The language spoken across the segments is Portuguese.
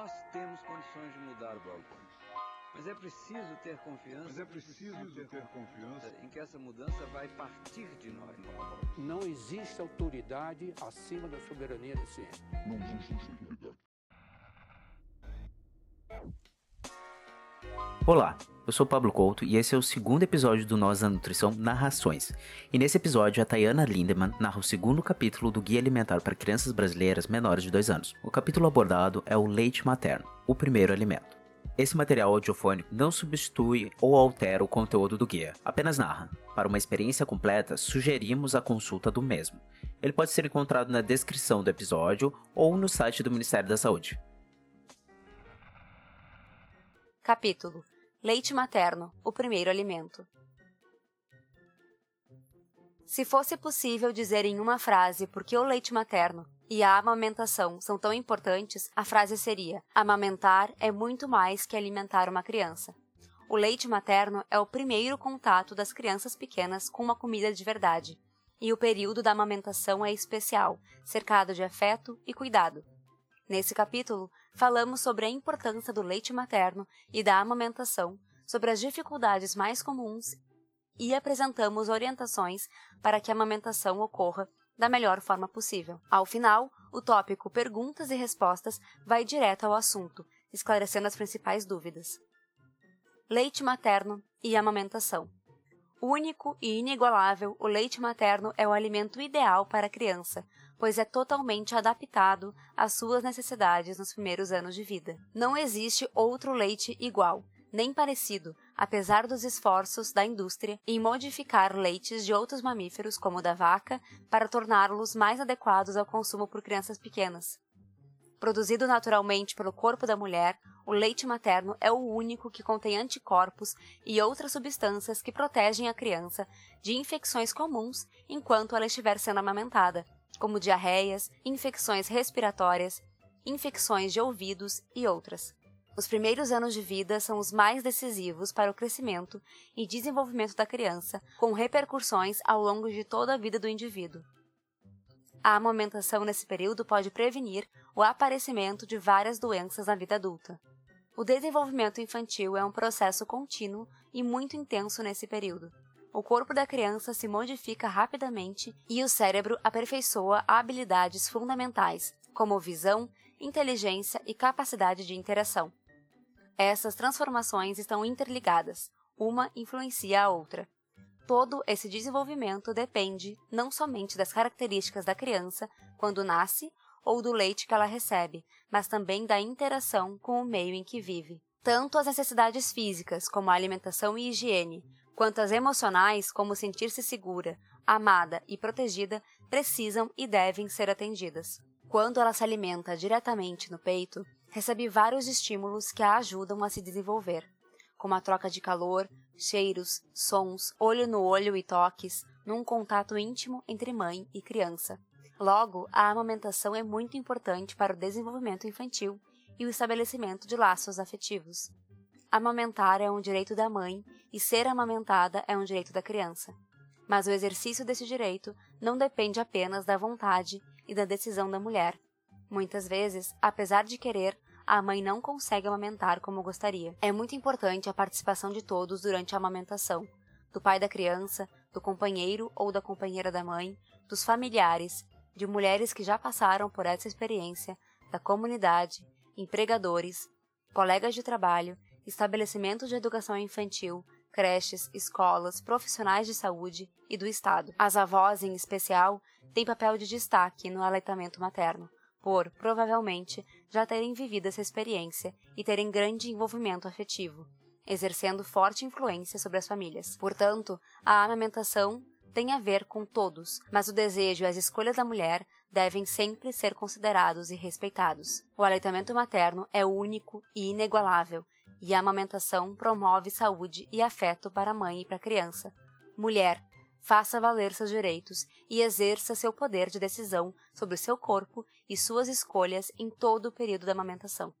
Nós temos condições de mudar o balcão. Mas é preciso ter confiança. Mas é preciso ter, ter confiança em que essa mudança vai partir de nós. Não existe autoridade acima da soberania da ciência. Não existe autoridade. Olá, eu sou Pablo Couto e esse é o segundo episódio do Nós da Nutrição Narrações. E nesse episódio, a Tayana Lindemann narra o segundo capítulo do Guia Alimentar para Crianças Brasileiras Menores de 2 anos. O capítulo abordado é o leite materno, o primeiro alimento. Esse material audiofônico não substitui ou altera o conteúdo do guia, apenas narra. Para uma experiência completa, sugerimos a consulta do mesmo. Ele pode ser encontrado na descrição do episódio ou no site do Ministério da Saúde. Capítulo Leite materno, o primeiro alimento. Se fosse possível dizer em uma frase por que o leite materno e a amamentação são tão importantes, a frase seria: amamentar é muito mais que alimentar uma criança. O leite materno é o primeiro contato das crianças pequenas com uma comida de verdade, e o período da amamentação é especial, cercado de afeto e cuidado. Nesse capítulo, falamos sobre a importância do leite materno e da amamentação, sobre as dificuldades mais comuns e apresentamos orientações para que a amamentação ocorra da melhor forma possível. Ao final, o tópico Perguntas e Respostas vai direto ao assunto, esclarecendo as principais dúvidas. Leite materno e amamentação. Único e inigualável, o leite materno é o alimento ideal para a criança, pois é totalmente adaptado às suas necessidades nos primeiros anos de vida. Não existe outro leite igual, nem parecido, apesar dos esforços da indústria em modificar leites de outros mamíferos, como o da vaca, para torná-los mais adequados ao consumo por crianças pequenas. Produzido naturalmente pelo corpo da mulher, o leite materno é o único que contém anticorpos e outras substâncias que protegem a criança de infecções comuns enquanto ela estiver sendo amamentada, como diarreias, infecções respiratórias, infecções de ouvidos e outras. Os primeiros anos de vida são os mais decisivos para o crescimento e desenvolvimento da criança, com repercussões ao longo de toda a vida do indivíduo. A amamentação nesse período pode prevenir o aparecimento de várias doenças na vida adulta. O desenvolvimento infantil é um processo contínuo e muito intenso nesse período. O corpo da criança se modifica rapidamente e o cérebro aperfeiçoa habilidades fundamentais, como visão, inteligência e capacidade de interação. Essas transformações estão interligadas, uma influencia a outra. Todo esse desenvolvimento depende não somente das características da criança quando nasce ou do leite que ela recebe, mas também da interação com o meio em que vive. Tanto as necessidades físicas, como a alimentação e higiene, quanto as emocionais, como sentir-se segura, amada e protegida, precisam e devem ser atendidas. Quando ela se alimenta diretamente no peito, recebe vários estímulos que a ajudam a se desenvolver, como a troca de calor, cheiros, sons, olho no olho e toques, num contato íntimo entre mãe e criança. Logo, a amamentação é muito importante para o desenvolvimento infantil e o estabelecimento de laços afetivos. Amamentar é um direito da mãe e ser amamentada é um direito da criança. Mas o exercício desse direito não depende apenas da vontade e da decisão da mulher, Muitas vezes, apesar de querer, a mãe não consegue amamentar como gostaria. É muito importante a participação de todos durante a amamentação, do pai da criança, do companheiro ou da companheira da mãe, dos familiares, de mulheres que já passaram por essa experiência, da comunidade, empregadores, colegas de trabalho, estabelecimentos de educação infantil, creches, escolas, profissionais de saúde e do Estado. As avós, em especial, têm papel de destaque no aleitamento materno por, provavelmente, já terem vivido essa experiência e terem grande envolvimento afetivo, exercendo forte influência sobre as famílias. Portanto, a amamentação tem a ver com todos, mas o desejo e as escolhas da mulher devem sempre ser considerados e respeitados. O aleitamento materno é único e inigualável, e a amamentação promove saúde e afeto para a mãe e para a criança. Mulher, faça valer seus direitos e exerça seu poder de decisão sobre o seu corpo e suas escolhas em todo o período da amamentação.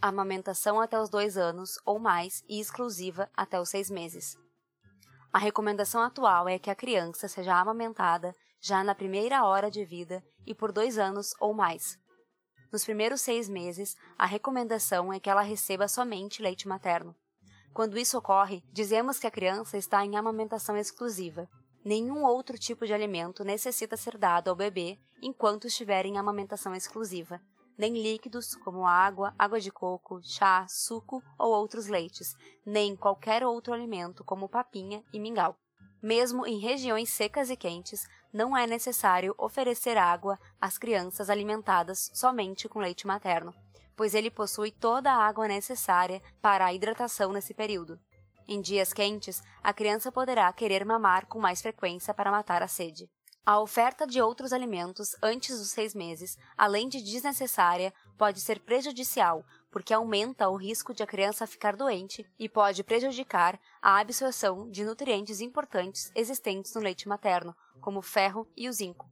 Amamentação até os dois anos ou mais e exclusiva até os seis meses. A recomendação atual é que a criança seja amamentada já na primeira hora de vida e por dois anos ou mais. Nos primeiros seis meses, a recomendação é que ela receba somente leite materno. Quando isso ocorre, dizemos que a criança está em amamentação exclusiva. Nenhum outro tipo de alimento necessita ser dado ao bebê enquanto estiver em amamentação exclusiva, nem líquidos como água, água de coco, chá, suco ou outros leites, nem qualquer outro alimento como papinha e mingau. Mesmo em regiões secas e quentes, não é necessário oferecer água às crianças alimentadas somente com leite materno, pois ele possui toda a água necessária para a hidratação nesse período. Em dias quentes, a criança poderá querer mamar com mais frequência para matar a sede. A oferta de outros alimentos antes dos seis meses, além de desnecessária, pode ser prejudicial, porque aumenta o risco de a criança ficar doente e pode prejudicar a absorção de nutrientes importantes existentes no leite materno, como o ferro e o zinco.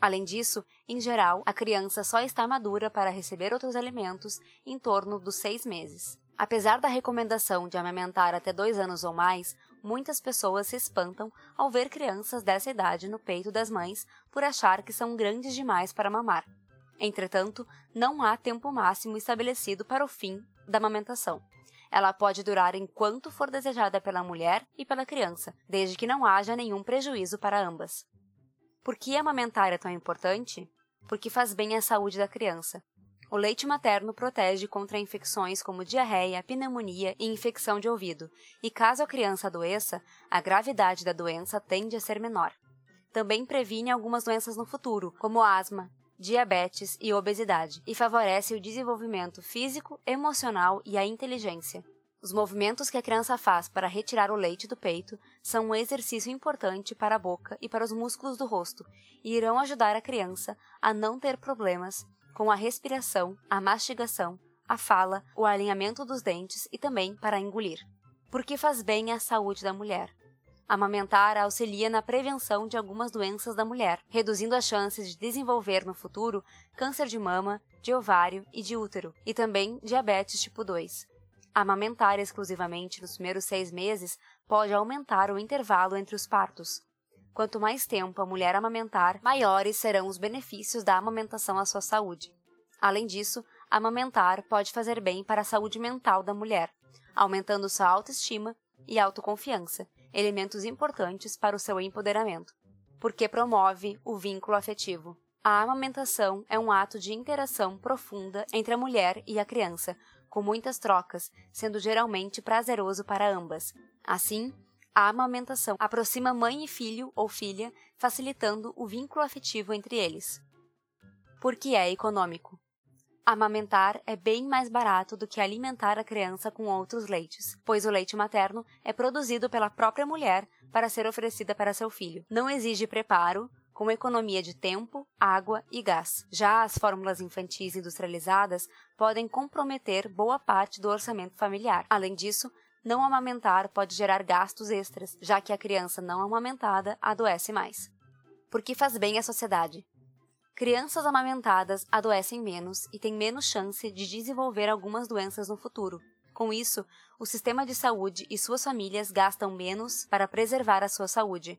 Além disso, em geral, a criança só está madura para receber outros alimentos em torno dos seis meses. Apesar da recomendação de amamentar até dois anos ou mais, muitas pessoas se espantam ao ver crianças dessa idade no peito das mães por achar que são grandes demais para mamar. Entretanto, não há tempo máximo estabelecido para o fim da amamentação. Ela pode durar enquanto for desejada pela mulher e pela criança, desde que não haja nenhum prejuízo para ambas. Por que amamentar é tão importante? Porque faz bem à saúde da criança. O leite materno protege contra infecções como diarreia, pneumonia e infecção de ouvido, e caso a criança adoeça, a gravidade da doença tende a ser menor. Também previne algumas doenças no futuro, como asma, diabetes e obesidade, e favorece o desenvolvimento físico, emocional e a inteligência. Os movimentos que a criança faz para retirar o leite do peito são um exercício importante para a boca e para os músculos do rosto e irão ajudar a criança a não ter problemas com a respiração, a mastigação, a fala, o alinhamento dos dentes e também para engolir. Porque faz bem à saúde da mulher. Amamentar auxilia na prevenção de algumas doenças da mulher, reduzindo as chances de desenvolver no futuro câncer de mama, de ovário e de útero, e também diabetes tipo 2. Amamentar exclusivamente nos primeiros seis meses pode aumentar o intervalo entre os partos, Quanto mais tempo a mulher amamentar, maiores serão os benefícios da amamentação à sua saúde. Além disso, amamentar pode fazer bem para a saúde mental da mulher, aumentando sua autoestima e autoconfiança, elementos importantes para o seu empoderamento, porque promove o vínculo afetivo. A amamentação é um ato de interação profunda entre a mulher e a criança, com muitas trocas, sendo geralmente prazeroso para ambas. Assim, a amamentação aproxima mãe e filho ou filha, facilitando o vínculo afetivo entre eles. Porque é econômico. Amamentar é bem mais barato do que alimentar a criança com outros leites, pois o leite materno é produzido pela própria mulher para ser oferecida para seu filho. Não exige preparo, com economia de tempo, água e gás. Já as fórmulas infantis industrializadas podem comprometer boa parte do orçamento familiar. Além disso, não amamentar pode gerar gastos extras, já que a criança não amamentada adoece mais. Porque faz bem à sociedade. Crianças amamentadas adoecem menos e têm menos chance de desenvolver algumas doenças no futuro. Com isso, o sistema de saúde e suas famílias gastam menos para preservar a sua saúde.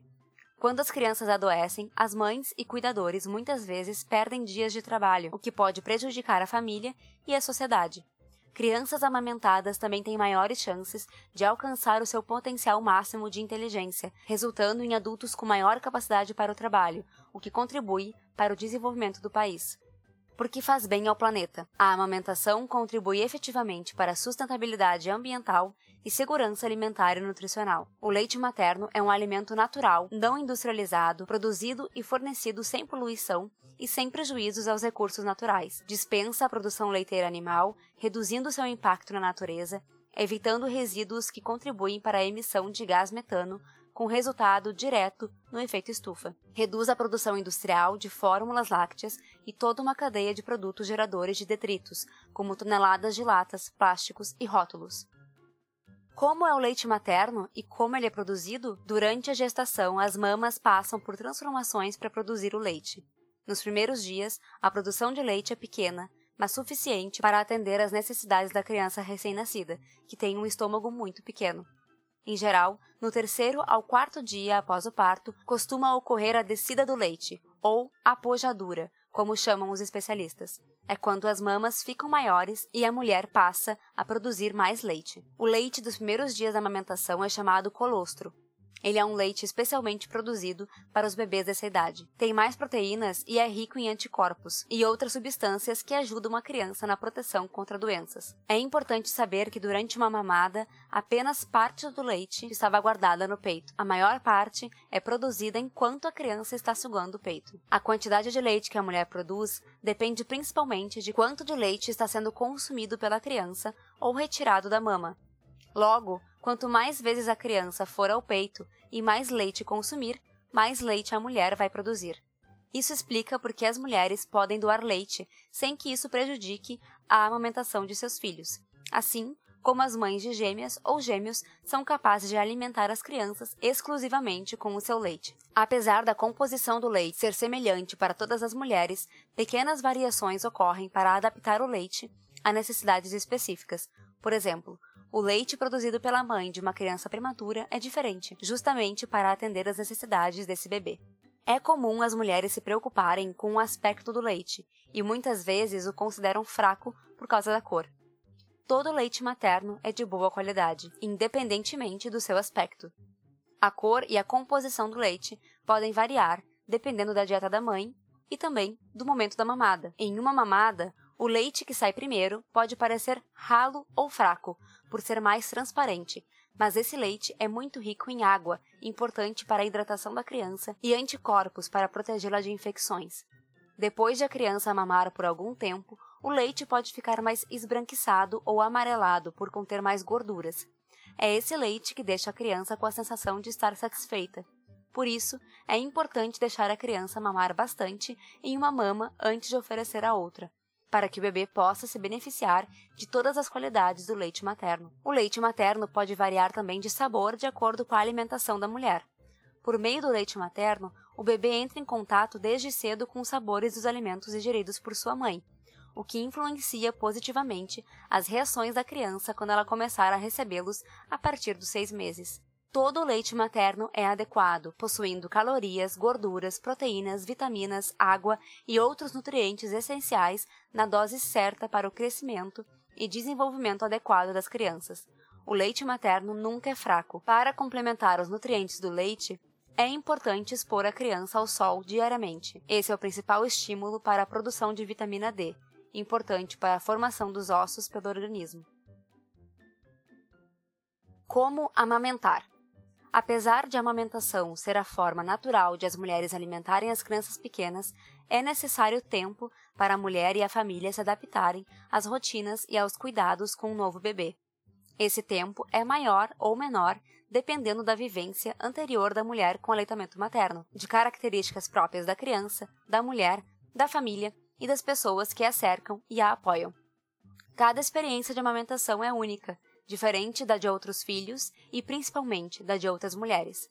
Quando as crianças adoecem, as mães e cuidadores muitas vezes perdem dias de trabalho, o que pode prejudicar a família e a sociedade. Crianças amamentadas também têm maiores chances de alcançar o seu potencial máximo de inteligência, resultando em adultos com maior capacidade para o trabalho, o que contribui para o desenvolvimento do país. Porque faz bem ao planeta. A amamentação contribui efetivamente para a sustentabilidade ambiental e segurança alimentar e nutricional. O leite materno é um alimento natural, não industrializado, produzido e fornecido sem poluição e sem prejuízos aos recursos naturais. Dispensa a produção leiteira animal, reduzindo seu impacto na natureza, evitando resíduos que contribuem para a emissão de gás metano, com resultado direto no efeito estufa. Reduz a produção industrial de fórmulas lácteas e toda uma cadeia de produtos geradores de detritos, como toneladas de latas, plásticos e rótulos. Como é o leite materno e como ele é produzido? Durante a gestação, as mamas passam por transformações para produzir o leite. Nos primeiros dias, a produção de leite é pequena, mas suficiente para atender às necessidades da criança recém-nascida, que tem um estômago muito pequeno. Em geral, no terceiro ao quarto dia após o parto, costuma ocorrer a descida do leite, ou apojadura, como chamam os especialistas. é quando as mamas ficam maiores e a mulher passa a produzir mais leite. O leite dos primeiros dias da amamentação é chamado colostro, ele é um leite especialmente produzido para os bebês dessa idade. Tem mais proteínas e é rico em anticorpos e outras substâncias que ajudam a criança na proteção contra doenças. É importante saber que durante uma mamada, apenas parte do leite estava guardada no peito. A maior parte é produzida enquanto a criança está sugando o peito. A quantidade de leite que a mulher produz depende principalmente de quanto de leite está sendo consumido pela criança ou retirado da mama. Logo, Quanto mais vezes a criança for ao peito e mais leite consumir, mais leite a mulher vai produzir. Isso explica por que as mulheres podem doar leite sem que isso prejudique a amamentação de seus filhos. Assim, como as mães de gêmeas ou gêmeos são capazes de alimentar as crianças exclusivamente com o seu leite. Apesar da composição do leite ser semelhante para todas as mulheres, pequenas variações ocorrem para adaptar o leite a necessidades específicas. Por exemplo, o leite produzido pela mãe de uma criança prematura é diferente, justamente para atender às necessidades desse bebê. É comum as mulheres se preocuparem com o aspecto do leite e muitas vezes o consideram fraco por causa da cor. Todo leite materno é de boa qualidade, independentemente do seu aspecto. A cor e a composição do leite podem variar dependendo da dieta da mãe e também do momento da mamada. Em uma mamada, o leite que sai primeiro pode parecer ralo ou fraco, por ser mais transparente, mas esse leite é muito rico em água, importante para a hidratação da criança, e anticorpos para protegê-la de infecções. Depois de a criança mamar por algum tempo, o leite pode ficar mais esbranquiçado ou amarelado por conter mais gorduras. É esse leite que deixa a criança com a sensação de estar satisfeita. Por isso, é importante deixar a criança mamar bastante em uma mama antes de oferecer a outra para que o bebê possa se beneficiar de todas as qualidades do leite materno. O leite materno pode variar também de sabor de acordo com a alimentação da mulher. Por meio do leite materno, o bebê entra em contato desde cedo com os sabores dos alimentos ingeridos por sua mãe, o que influencia positivamente as reações da criança quando ela começar a recebê-los a partir dos seis meses. Todo o leite materno é adequado, possuindo calorias, gorduras, proteínas, vitaminas, água e outros nutrientes essenciais na dose certa para o crescimento e desenvolvimento adequado das crianças. O leite materno nunca é fraco. Para complementar os nutrientes do leite, é importante expor a criança ao sol diariamente. Esse é o principal estímulo para a produção de vitamina D, importante para a formação dos ossos pelo organismo. Como amamentar? Apesar de a amamentação ser a forma natural de as mulheres alimentarem as crianças pequenas, é necessário tempo para a mulher e a família se adaptarem às rotinas e aos cuidados com o novo bebê. Esse tempo é maior ou menor dependendo da vivência anterior da mulher com aleitamento materno, de características próprias da criança, da mulher, da família e das pessoas que a cercam e a apoiam. Cada experiência de amamentação é única diferente da de outros filhos e principalmente da de outras mulheres.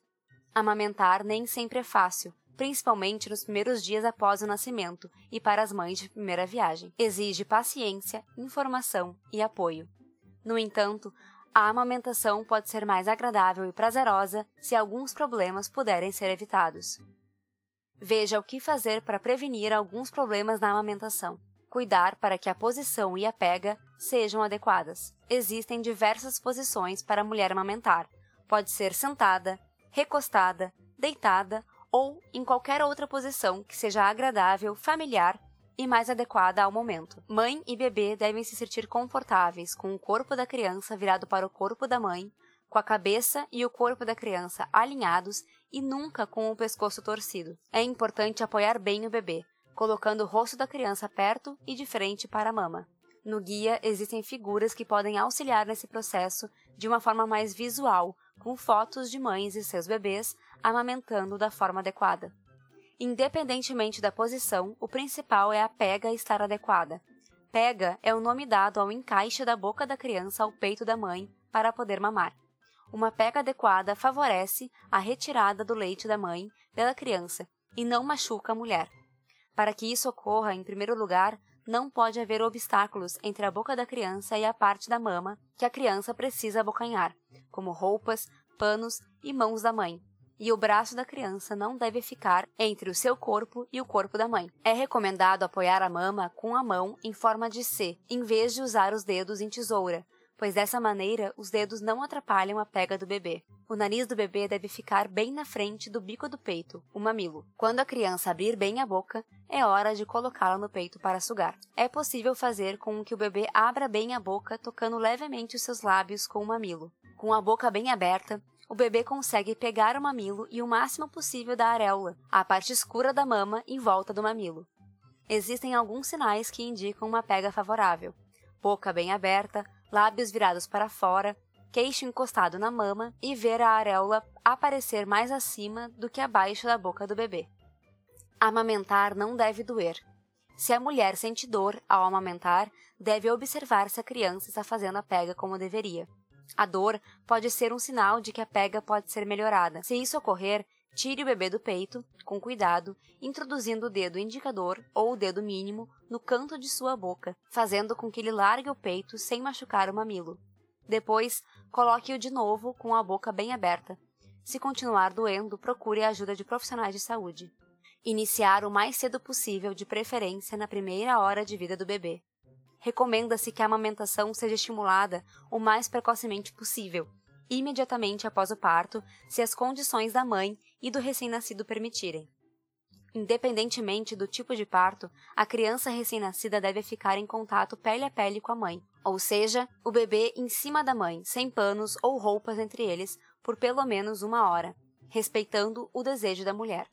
Amamentar nem sempre é fácil, principalmente nos primeiros dias após o nascimento e para as mães de primeira viagem. Exige paciência, informação e apoio. No entanto, a amamentação pode ser mais agradável e prazerosa se alguns problemas puderem ser evitados. Veja o que fazer para prevenir alguns problemas na amamentação cuidar para que a posição e a pega sejam adequadas. Existem diversas posições para a mulher amamentar. Pode ser sentada, recostada, deitada ou em qualquer outra posição que seja agradável, familiar e mais adequada ao momento. Mãe e bebê devem se sentir confortáveis com o corpo da criança virado para o corpo da mãe, com a cabeça e o corpo da criança alinhados e nunca com o pescoço torcido. É importante apoiar bem o bebê, colocando o rosto da criança perto e de frente para a mama. No guia existem figuras que podem auxiliar nesse processo de uma forma mais visual, com fotos de mães e seus bebês amamentando da forma adequada. Independentemente da posição, o principal é a pega estar adequada. Pega é o nome dado ao encaixe da boca da criança ao peito da mãe para poder mamar. Uma pega adequada favorece a retirada do leite da mãe pela criança e não machuca a mulher. Para que isso ocorra, em primeiro lugar, não pode haver obstáculos entre a boca da criança e a parte da mama que a criança precisa abocanhar, como roupas, panos e mãos da mãe. e o braço da criança não deve ficar entre o seu corpo e o corpo da mãe. É recomendado apoiar a mama com a mão em forma de C, em vez de usar os dedos em tesoura, pois dessa maneira os dedos não atrapalham a pega do bebê. O nariz do bebê deve ficar bem na frente do bico do peito, o mamilo. Quando a criança abrir bem a boca, é hora de colocá-la no peito para sugar. É possível fazer com que o bebê abra bem a boca tocando levemente os seus lábios com o mamilo. Com a boca bem aberta, o bebê consegue pegar o mamilo e o máximo possível da areola, a parte escura da mama em volta do mamilo. Existem alguns sinais que indicam uma pega favorável: boca bem aberta, lábios virados para fora, queixo encostado na mama e ver a areola aparecer mais acima do que abaixo da boca do bebê. Amamentar não deve doer. Se a mulher sente dor ao amamentar, deve observar se a criança está fazendo a pega como deveria. A dor pode ser um sinal de que a pega pode ser melhorada. Se isso ocorrer, tire o bebê do peito, com cuidado, introduzindo o dedo indicador ou o dedo mínimo no canto de sua boca, fazendo com que ele largue o peito sem machucar o mamilo. Depois, coloque-o de novo com a boca bem aberta. Se continuar doendo, procure a ajuda de profissionais de saúde. Iniciar o mais cedo possível, de preferência na primeira hora de vida do bebê recomenda-se que a amamentação seja estimulada o mais precocemente possível, imediatamente após o parto, se as condições da mãe e do recém-nascido permitirem. Independentemente do tipo de parto, a criança recém-nascida deve ficar em contato pele a pele com a mãe, ou seja, o bebê em cima da mãe, sem panos ou roupas entre eles, por pelo menos uma hora, respeitando o desejo da mulher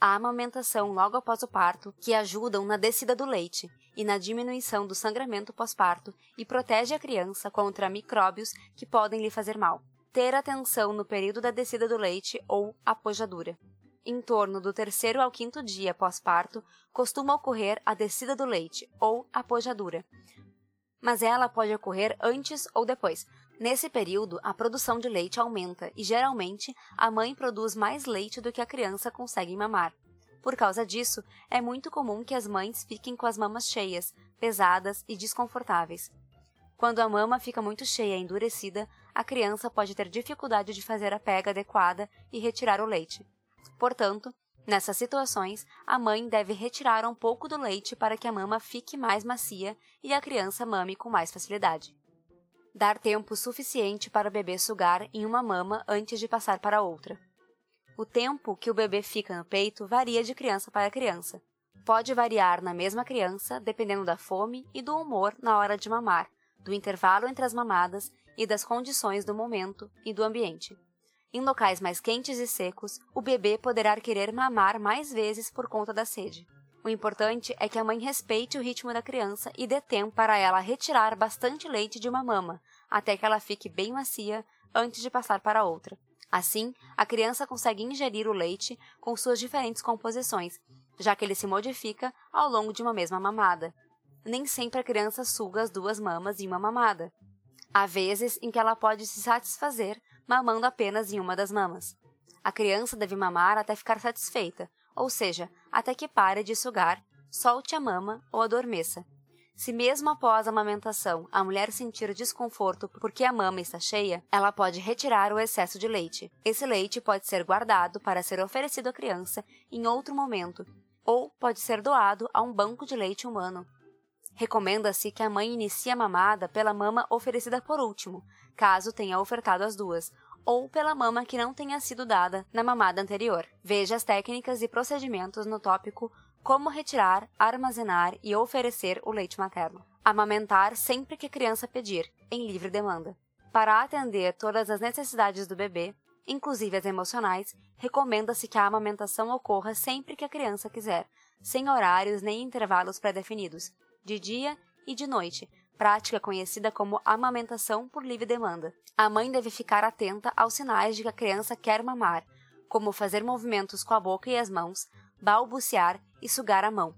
a amamentação logo após o parto, que ajudam na descida do leite e na diminuição do sangramento pós-parto e protege a criança contra micróbios que podem lhe fazer mal. Ter atenção no período da descida do leite ou apojadura. Em torno do terceiro ao quinto dia pós-parto, costuma ocorrer a descida do leite ou apojadura, mas ela pode ocorrer antes ou depois, Nesse período, a produção de leite aumenta e geralmente a mãe produz mais leite do que a criança consegue mamar. Por causa disso, é muito comum que as mães fiquem com as mamas cheias, pesadas e desconfortáveis. Quando a mama fica muito cheia e endurecida, a criança pode ter dificuldade de fazer a pega adequada e retirar o leite. Portanto, nessas situações, a mãe deve retirar um pouco do leite para que a mama fique mais macia e a criança mame com mais facilidade dar tempo suficiente para o bebê sugar em uma mama antes de passar para outra. O tempo que o bebê fica no peito varia de criança para criança. Pode variar na mesma criança, dependendo da fome e do humor na hora de mamar, do intervalo entre as mamadas e das condições do momento e do ambiente. Em locais mais quentes e secos, o bebê poderá querer mamar mais vezes por conta da sede. O importante é que a mãe respeite o ritmo da criança e dê tempo para ela retirar bastante leite de uma mama, até que ela fique bem macia antes de passar para outra. Assim, a criança consegue ingerir o leite com suas diferentes composições, já que ele se modifica ao longo de uma mesma mamada. Nem sempre a criança suga as duas mamas em uma mamada. Há vezes em que ela pode se satisfazer mamando apenas em uma das mamas. A criança deve mamar até ficar satisfeita, ou seja, até que pare de sugar, solte a mama ou adormeça. Se mesmo após a amamentação a mulher sentir desconforto porque a mama está cheia, ela pode retirar o excesso de leite. Esse leite pode ser guardado para ser oferecido à criança em outro momento, ou pode ser doado a um banco de leite humano. Recomenda-se que a mãe inicie a mamada pela mama oferecida por último, caso tenha ofertado as duas, ou pela mama que não tenha sido dada na mamada anterior. Veja as técnicas e procedimentos no tópico Como retirar, armazenar e oferecer o leite materno. Amamentar sempre que a criança pedir, em livre demanda. Para atender todas as necessidades do bebê, inclusive as emocionais, recomenda-se que a amamentação ocorra sempre que a criança quiser, sem horários nem intervalos pré-definidos, de dia e de noite, prática conhecida como amamentação por livre demanda. A mãe deve ficar atenta aos sinais de que a criança quer mamar, como fazer movimentos com a boca e as mãos, balbuciar e sugar a mão.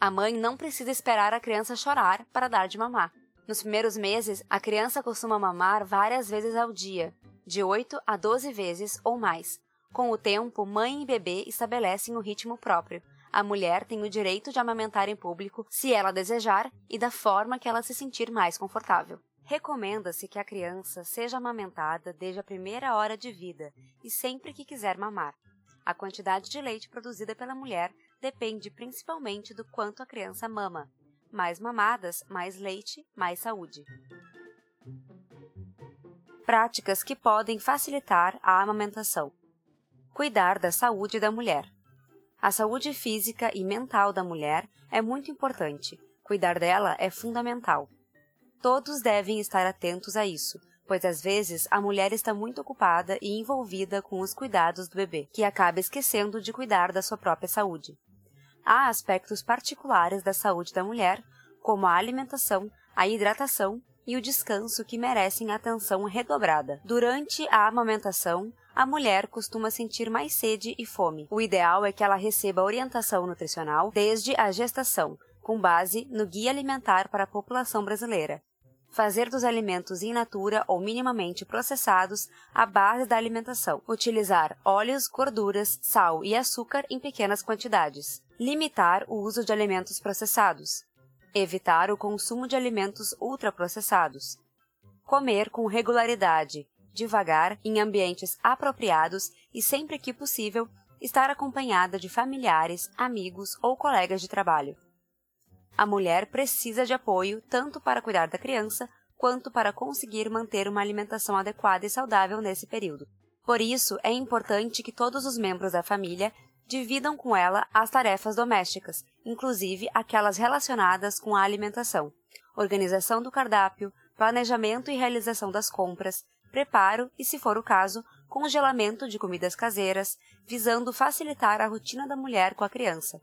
A mãe não precisa esperar a criança chorar para dar de mamar. Nos primeiros meses, a criança costuma mamar várias vezes ao dia, de 8 a 12 vezes ou mais. Com o tempo, mãe e bebê estabelecem o ritmo próprio, a mulher tem o direito de amamentar em público se ela desejar e da forma que ela se sentir mais confortável. Recomenda-se que a criança seja amamentada desde a primeira hora de vida e sempre que quiser mamar. A quantidade de leite produzida pela mulher depende principalmente do quanto a criança mama. Mais mamadas, mais leite, mais saúde. Práticas que podem facilitar a amamentação. Cuidar da saúde da mulher. A saúde física e mental da mulher é muito importante. Cuidar dela é fundamental. Todos devem estar atentos a isso, pois às vezes a mulher está muito ocupada e envolvida com os cuidados do bebê, que acaba esquecendo de cuidar da sua própria saúde. Há aspectos particulares da saúde da mulher, como a alimentação, a hidratação e o descanso que merecem atenção redobrada. Durante a amamentação, a mulher costuma sentir mais sede e fome. O ideal é que ela receba orientação nutricional desde a gestação, com base no Guia Alimentar para a População Brasileira. Fazer dos alimentos in natura ou minimamente processados a base da alimentação. Utilizar óleos, gorduras, sal e açúcar em pequenas quantidades. Limitar o uso de alimentos processados. Evitar o consumo de alimentos ultraprocessados. Comer com regularidade, devagar, em ambientes apropriados e sempre que possível, estar acompanhada de familiares, amigos ou colegas de trabalho a mulher precisa de apoio tanto para cuidar da criança quanto para conseguir manter uma alimentação adequada e saudável nesse período. Por isso, é importante que todos os membros da família dividam com ela as tarefas domésticas, inclusive aquelas relacionadas com a alimentação, organização do cardápio, planejamento e realização das compras, preparo e, se for o caso, congelamento de comidas caseiras, visando facilitar a rotina da mulher com a criança.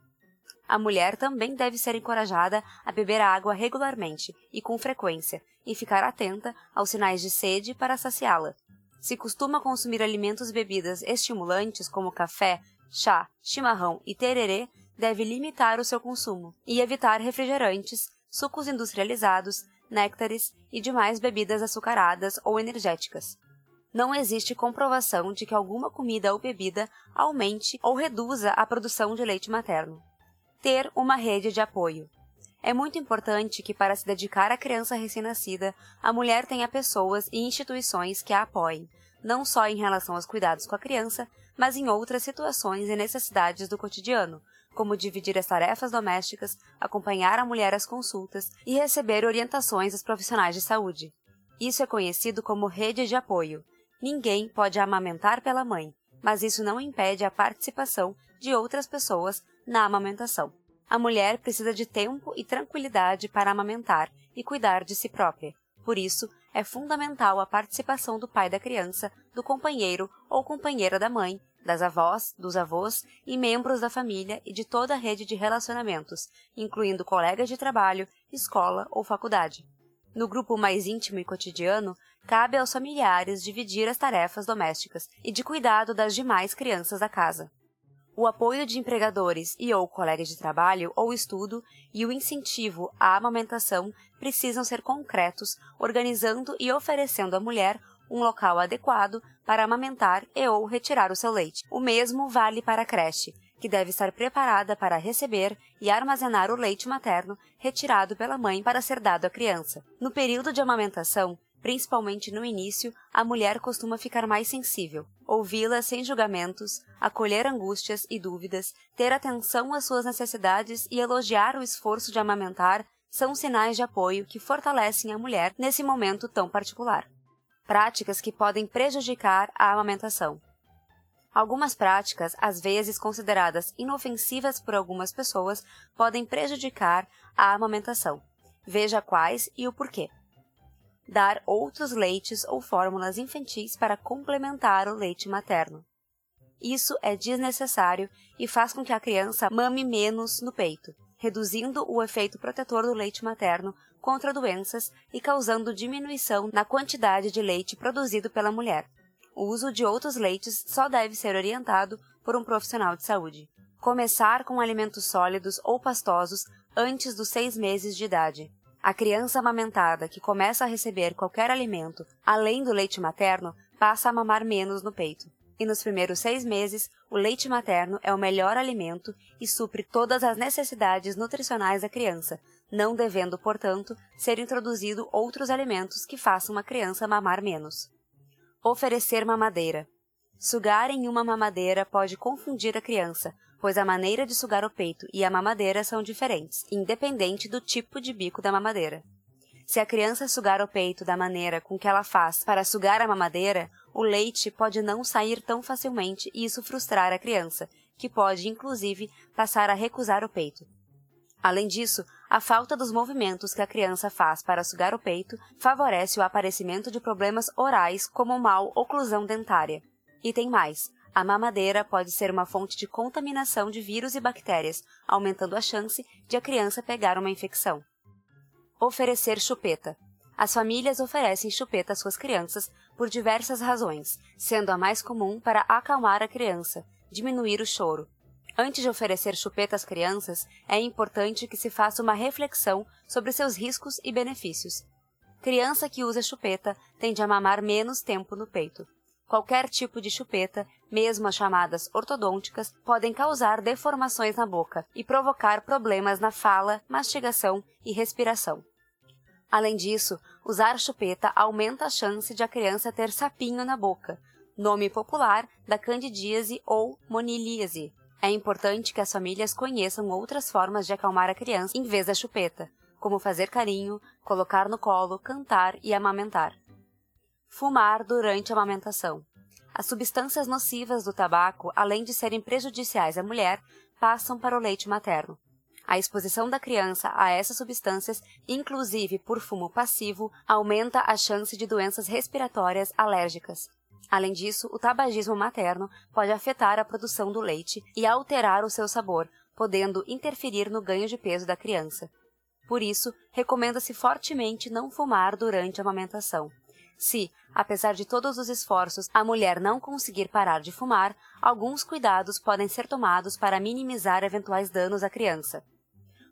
A mulher também deve ser encorajada a beber água regularmente e com frequência e ficar atenta aos sinais de sede para saciá-la. Se costuma consumir alimentos e bebidas estimulantes como café, chá, chimarrão e tererê, deve limitar o seu consumo e evitar refrigerantes, sucos industrializados, néctares e demais bebidas açucaradas ou energéticas. Não existe comprovação de que alguma comida ou bebida aumente ou reduza a produção de leite materno ter uma rede de apoio. É muito importante que, para se dedicar à criança recém-nascida, a mulher tenha pessoas e instituições que a apoiem, não só em relação aos cuidados com a criança, mas em outras situações e necessidades do cotidiano, como dividir as tarefas domésticas, acompanhar a mulher às consultas e receber orientações dos profissionais de saúde. Isso é conhecido como rede de apoio. Ninguém pode amamentar pela mãe, mas isso não impede a participação de outras pessoas na amamentação. A mulher precisa de tempo e tranquilidade para amamentar e cuidar de si própria. Por isso, é fundamental a participação do pai da criança, do companheiro ou companheira da mãe, das avós, dos avós e membros da família e de toda a rede de relacionamentos, incluindo colegas de trabalho, escola ou faculdade. No grupo mais íntimo e cotidiano, cabe aos familiares dividir as tarefas domésticas e de cuidado das demais crianças da casa o apoio de empregadores e ou colegas de trabalho ou estudo e o incentivo à amamentação precisam ser concretos, organizando e oferecendo à mulher um local adequado para amamentar e ou retirar o seu leite. O mesmo vale para a creche, que deve estar preparada para receber e armazenar o leite materno retirado pela mãe para ser dado à criança. No período de amamentação, principalmente no início, a mulher costuma ficar mais sensível, ouvi-la sem julgamentos, acolher angústias e dúvidas, ter atenção às suas necessidades e elogiar o esforço de amamentar são sinais de apoio que fortalecem a mulher nesse momento tão particular. Práticas que podem prejudicar a amamentação. Algumas práticas, às vezes consideradas inofensivas por algumas pessoas, podem prejudicar a amamentação. Veja quais e o porquê dar outros leites ou fórmulas infantis para complementar o leite materno. Isso é desnecessário e faz com que a criança mame menos no peito, reduzindo o efeito protetor do leite materno contra doenças e causando diminuição na quantidade de leite produzido pela mulher. O uso de outros leites só deve ser orientado por um profissional de saúde. Começar com alimentos sólidos ou pastosos antes dos seis meses de idade. A criança amamentada que começa a receber qualquer alimento além do leite materno passa a mamar menos no peito. e nos primeiros seis meses, o leite materno é o melhor alimento e supre todas as necessidades nutricionais da criança, não devendo, portanto, ser introduzido outros alimentos que façam uma criança mamar menos. Oferecer mamadeira. Sugar em uma mamadeira pode confundir a criança, pois a maneira de sugar o peito e a mamadeira são diferentes, independente do tipo de bico da mamadeira. Se a criança sugar o peito da maneira com que ela faz para sugar a mamadeira, o leite pode não sair tão facilmente e isso frustrar a criança, que pode, inclusive, passar a recusar o peito. Além disso, a falta dos movimentos que a criança faz para sugar o peito favorece o aparecimento de problemas orais como mal oclusão dentária. E tem mais: a mamadeira pode ser uma fonte de contaminação de vírus e bactérias, aumentando a chance de a criança pegar uma infecção. Oferecer chupeta. As famílias oferecem chupeta às suas crianças por diversas razões, sendo a mais comum para acalmar a criança, diminuir o choro. Antes de oferecer chupeta às crianças, é importante que se faça uma reflexão sobre seus riscos e benefícios. Criança que usa chupeta tende a mamar menos tempo no peito. Qualquer tipo de chupeta, mesmo as chamadas ortodônticas, podem causar deformações na boca e provocar problemas na fala, mastigação e respiração. Além disso, usar chupeta aumenta a chance de a criança ter sapinho na boca, nome popular da candidíase ou monilíase. É importante que as famílias conheçam outras formas de acalmar a criança em vez da chupeta, como fazer carinho, colocar no colo, cantar e amamentar. Fumar durante a amamentação. As substâncias nocivas do tabaco, além de serem prejudiciais à mulher, passam para o leite materno. A exposição da criança a essas substâncias, inclusive por fumo passivo, aumenta a chance de doenças respiratórias alérgicas. Além disso, o tabagismo materno pode afetar a produção do leite e alterar o seu sabor, podendo interferir no ganho de peso da criança. Por isso, recomenda-se fortemente não fumar durante a amamentação. Se, apesar de todos os esforços, a mulher não conseguir parar de fumar, alguns cuidados podem ser tomados para minimizar eventuais danos à criança.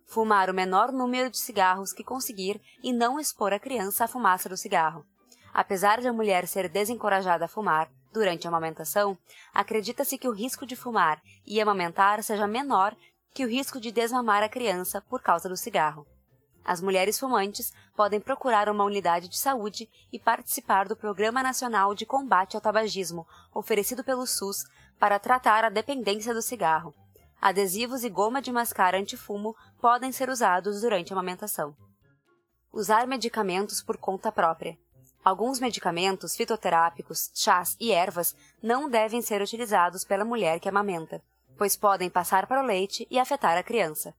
Fumar o menor número de cigarros que conseguir e não expor a criança à fumaça do cigarro. Apesar de a mulher ser desencorajada a fumar durante a amamentação, acredita-se que o risco de fumar e amamentar seja menor que o risco de desmamar a criança por causa do cigarro. As mulheres fumantes podem procurar uma unidade de saúde e participar do Programa Nacional de Combate ao Tabagismo, oferecido pelo SUS, para tratar a dependência do cigarro. Adesivos e goma de mascar antifumo podem ser usados durante a amamentação. Usar medicamentos por conta própria. Alguns medicamentos fitoterápicos, chás e ervas não devem ser utilizados pela mulher que amamenta, pois podem passar para o leite e afetar a criança.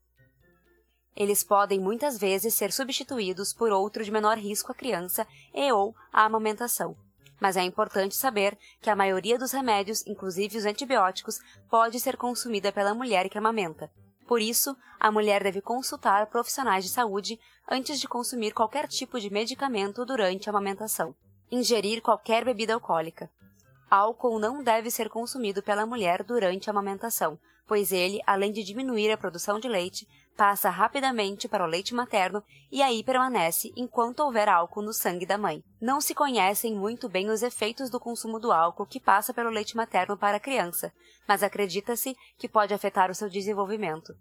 Eles podem muitas vezes ser substituídos por outro de menor risco à criança e ou à amamentação. Mas é importante saber que a maioria dos remédios, inclusive os antibióticos, pode ser consumida pela mulher que amamenta. Por isso, a mulher deve consultar profissionais de saúde antes de consumir qualquer tipo de medicamento durante a amamentação. Ingerir qualquer bebida alcoólica. Álcool não deve ser consumido pela mulher durante a amamentação, pois ele, além de diminuir a produção de leite, passa rapidamente para o leite materno e aí permanece enquanto houver álcool no sangue da mãe. Não se conhecem muito bem os efeitos do consumo do álcool que passa pelo leite materno para a criança, mas acredita-se que pode afetar o seu desenvolvimento.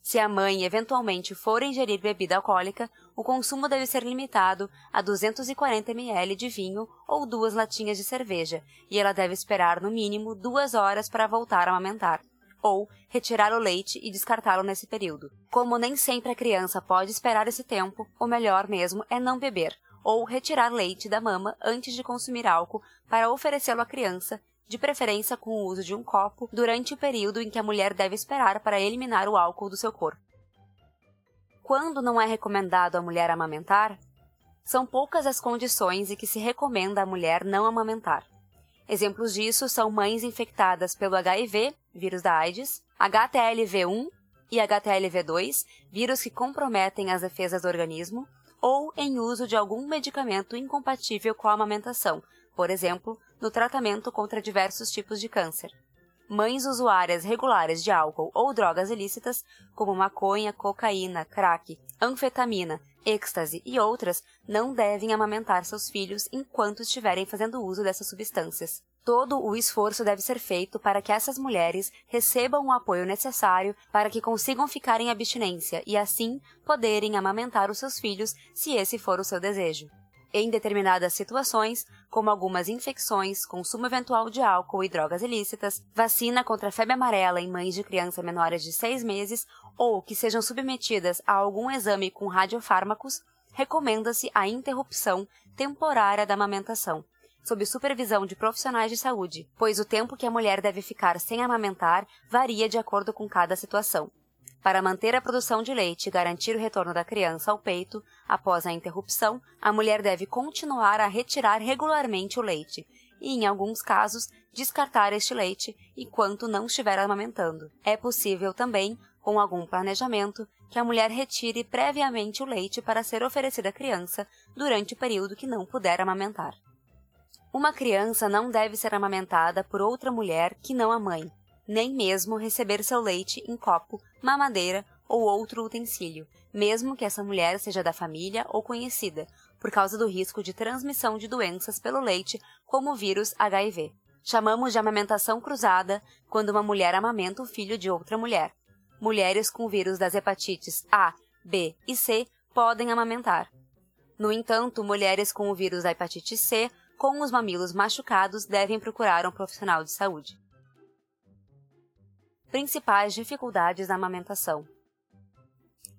Se a mãe eventualmente for ingerir bebida alcoólica, o consumo deve ser limitado a 240 ml de vinho ou duas latinhas de cerveja, e ela deve esperar no mínimo duas horas para voltar a amamentar ou retirar o leite e descartá-lo nesse período. Como nem sempre a criança pode esperar esse tempo, o melhor mesmo é não beber ou retirar leite da mama antes de consumir álcool para oferecê-lo à criança, de preferência com o uso de um copo, durante o período em que a mulher deve esperar para eliminar o álcool do seu corpo. Quando não é recomendado a mulher amamentar? São poucas as condições em que se recomenda a mulher não amamentar. Exemplos disso são mães infectadas pelo HIV, vírus da AIDS, HTLV1 e HTLV2, vírus que comprometem as defesas do organismo, ou em uso de algum medicamento incompatível com a amamentação, por exemplo, no tratamento contra diversos tipos de câncer. Mães usuárias regulares de álcool ou drogas ilícitas, como maconha, cocaína, crack, anfetamina, êxtase e outras, não devem amamentar seus filhos enquanto estiverem fazendo uso dessas substâncias. Todo o esforço deve ser feito para que essas mulheres recebam o apoio necessário para que consigam ficar em abstinência e, assim, poderem amamentar os seus filhos, se esse for o seu desejo. Em determinadas situações, como algumas infecções, consumo eventual de álcool e drogas ilícitas, vacina contra a febre amarela em mães de crianças menores de 6 meses ou que sejam submetidas a algum exame com radiofármacos, recomenda-se a interrupção temporária da amamentação, sob supervisão de profissionais de saúde, pois o tempo que a mulher deve ficar sem amamentar varia de acordo com cada situação. Para manter a produção de leite e garantir o retorno da criança ao peito, após a interrupção, a mulher deve continuar a retirar regularmente o leite e, em alguns casos, descartar este leite enquanto não estiver amamentando. É possível também, com algum planejamento, que a mulher retire previamente o leite para ser oferecido à criança durante o período que não puder amamentar. Uma criança não deve ser amamentada por outra mulher que não a mãe, nem mesmo receber seu leite em copo, mamadeira ou outro utensílio, mesmo que essa mulher seja da família ou conhecida, por causa do risco de transmissão de doenças pelo leite, como o vírus HIV. Chamamos de amamentação cruzada quando uma mulher amamenta o filho de outra mulher. Mulheres com vírus das hepatites A, B e C podem amamentar. No entanto, mulheres com o vírus da hepatite C com os mamilos machucados devem procurar um profissional de saúde. Principais dificuldades da amamentação: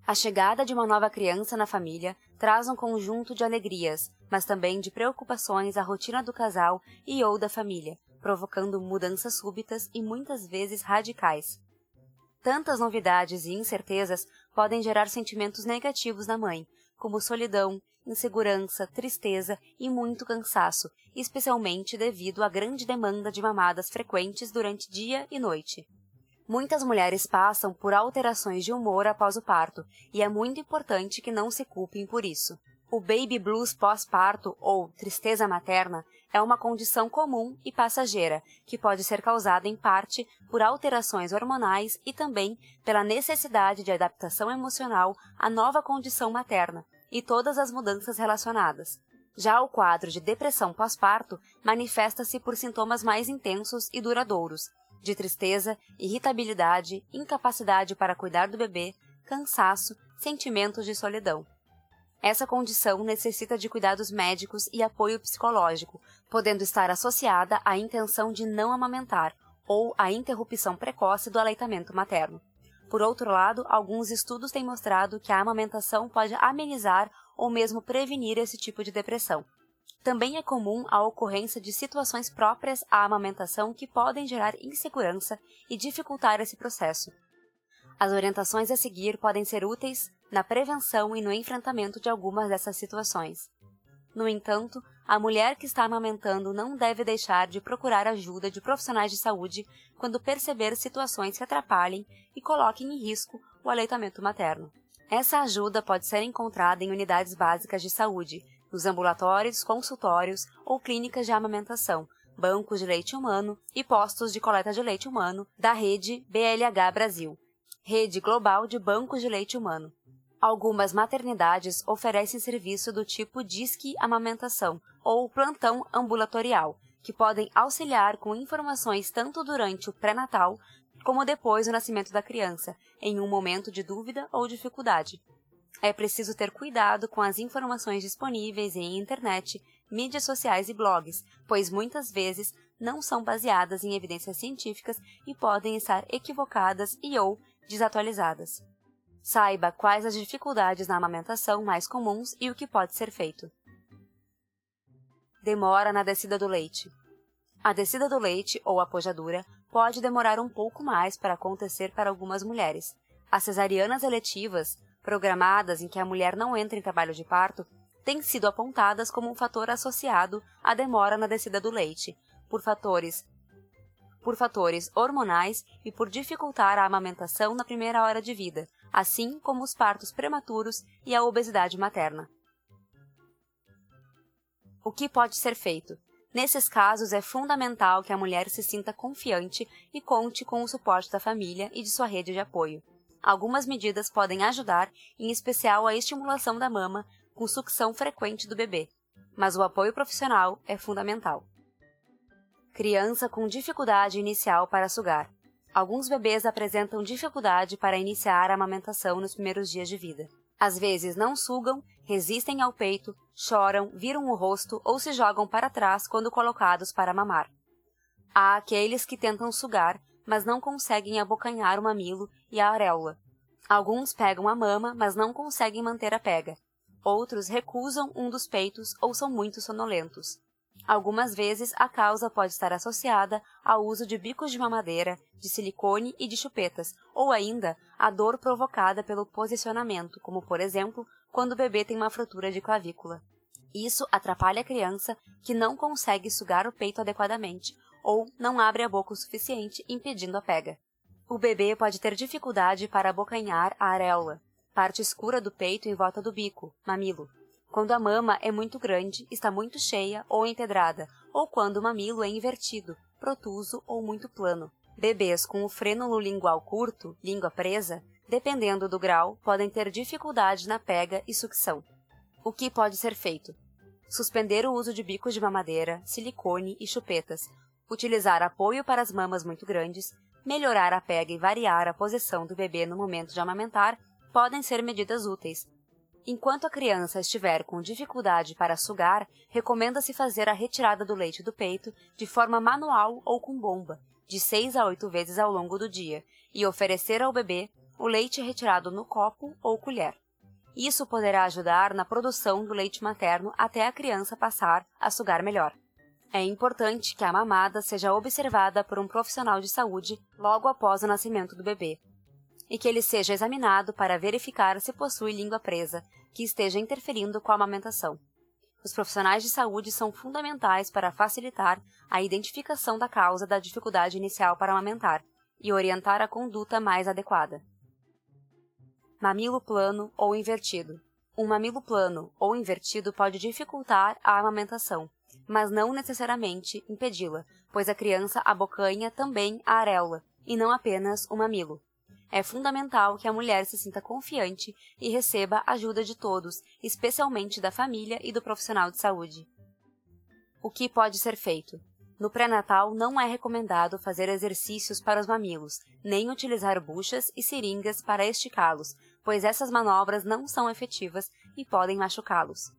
A chegada de uma nova criança na família traz um conjunto de alegrias, mas também de preocupações à rotina do casal e ou da família, provocando mudanças súbitas e muitas vezes radicais. Tantas novidades e incertezas podem gerar sentimentos negativos na mãe, como solidão, insegurança, tristeza e muito cansaço, especialmente devido à grande demanda de mamadas frequentes durante dia e noite. Muitas mulheres passam por alterações de humor após o parto, e é muito importante que não se culpem por isso. O baby blues pós-parto ou tristeza materna é uma condição comum e passageira, que pode ser causada em parte por alterações hormonais e também pela necessidade de adaptação emocional à nova condição materna, e todas as mudanças relacionadas. Já o quadro de depressão pós-parto manifesta-se por sintomas mais intensos e duradouros, de tristeza, irritabilidade, incapacidade para cuidar do bebê, cansaço, sentimentos de solidão. Essa condição necessita de cuidados médicos e apoio psicológico, podendo estar associada à intenção de não amamentar ou à interrupção precoce do aleitamento materno. Por outro lado, alguns estudos têm mostrado que a amamentação pode amenizar ou mesmo prevenir esse tipo de depressão. Também é comum a ocorrência de situações próprias à amamentação que podem gerar insegurança e dificultar esse processo. As orientações a seguir podem ser úteis na prevenção e no enfrentamento de algumas dessas situações. No entanto, a mulher que está amamentando não deve deixar de procurar ajuda de profissionais de saúde quando perceber situações que atrapalhem e coloquem em risco o aleitamento materno. Essa ajuda pode ser encontrada em unidades básicas de saúde, nos ambulatórios, consultórios ou clínicas de amamentação, bancos de leite humano e postos de coleta de leite humano da rede BLH Brasil, Rede Global de Bancos de Leite Humano. Algumas maternidades oferecem serviço do tipo Disque Amamentação ou Plantão Ambulatorial, que podem auxiliar com informações tanto durante o pré-natal como depois do nascimento da criança, em um momento de dúvida ou dificuldade. É preciso ter cuidado com as informações disponíveis em internet, mídias sociais e blogs, pois muitas vezes não são baseadas em evidências científicas e podem estar equivocadas e ou desatualizadas. Saiba quais as dificuldades na amamentação mais comuns e o que pode ser feito. Demora na descida do leite. A descida do leite, ou apojadura, pode demorar um pouco mais para acontecer para algumas mulheres. As cesarianas eletivas, programadas em que a mulher não entra em trabalho de parto, têm sido apontadas como um fator associado à demora na descida do leite, por fatores por fatores hormonais e por dificultar a amamentação na primeira hora de vida, assim como os partos prematuros e a obesidade materna. O que pode ser feito? Nesses casos, é fundamental que a mulher se sinta confiante e conte com o suporte da família e de sua rede de apoio. Algumas medidas podem ajudar, em especial a estimulação da mama com sucção frequente do bebê, mas o apoio profissional é fundamental. Criança com dificuldade inicial para sugar. Alguns bebês apresentam dificuldade para iniciar a amamentação nos primeiros dias de vida. Às vezes não sugam, resistem ao peito, choram, viram o rosto ou se jogam para trás quando colocados para mamar. Há aqueles que tentam sugar, mas não conseguem abocanhar o mamilo e a areola. Alguns pegam a mama, mas não conseguem manter a pega. Outros recusam um dos peitos ou são muito sonolentos. Algumas vezes a causa pode estar associada ao uso de bicos de mamadeira, de silicone e de chupetas, ou ainda a dor provocada pelo posicionamento, como por exemplo, quando o bebê tem uma fratura de clavícula. Isso atrapalha a criança que não consegue sugar o peito adequadamente ou não abre a boca o suficiente, impedindo a pega. O bebê pode ter dificuldade para abocanhar a areola, parte escura do peito em volta do bico, mamilo, quando a mama é muito grande, está muito cheia ou empedrada, ou quando o mamilo é invertido, protuso ou muito plano. Bebês com o frênulo lingual curto, língua presa, dependendo do grau, podem ter dificuldade na pega e sucção. O que pode ser feito? Suspender o uso de bicos de mamadeira, silicone e chupetas, utilizar apoio para as mamas muito grandes, melhorar a pega e variar a posição do bebê no momento de amamentar podem ser medidas úteis, Enquanto a criança estiver com dificuldade para sugar, recomenda-se fazer a retirada do leite do peito de forma manual ou com bomba, de 6 a 8 vezes ao longo do dia, e oferecer ao bebê o leite retirado no copo ou colher. Isso poderá ajudar na produção do leite materno até a criança passar a sugar melhor. É importante que a mamada seja observada por um profissional de saúde logo após o nascimento do bebê, e que ele seja examinado para verificar se possui língua presa, que esteja interferindo com a amamentação. Os profissionais de saúde são fundamentais para facilitar a identificação da causa da dificuldade inicial para amamentar e orientar a conduta mais adequada. Mamilo plano ou invertido. Um mamilo plano ou invertido pode dificultar a amamentação, mas não necessariamente impedi-la, pois a criança abocanha também a areola, e não apenas o mamilo. É fundamental que a mulher se sinta confiante e receba ajuda de todos, especialmente da família e do profissional de saúde. O que pode ser feito? No pré-natal, não é recomendado fazer exercícios para os mamilos, nem utilizar buchas e seringas para esticá-los, pois essas manobras não são efetivas e podem machucá-los.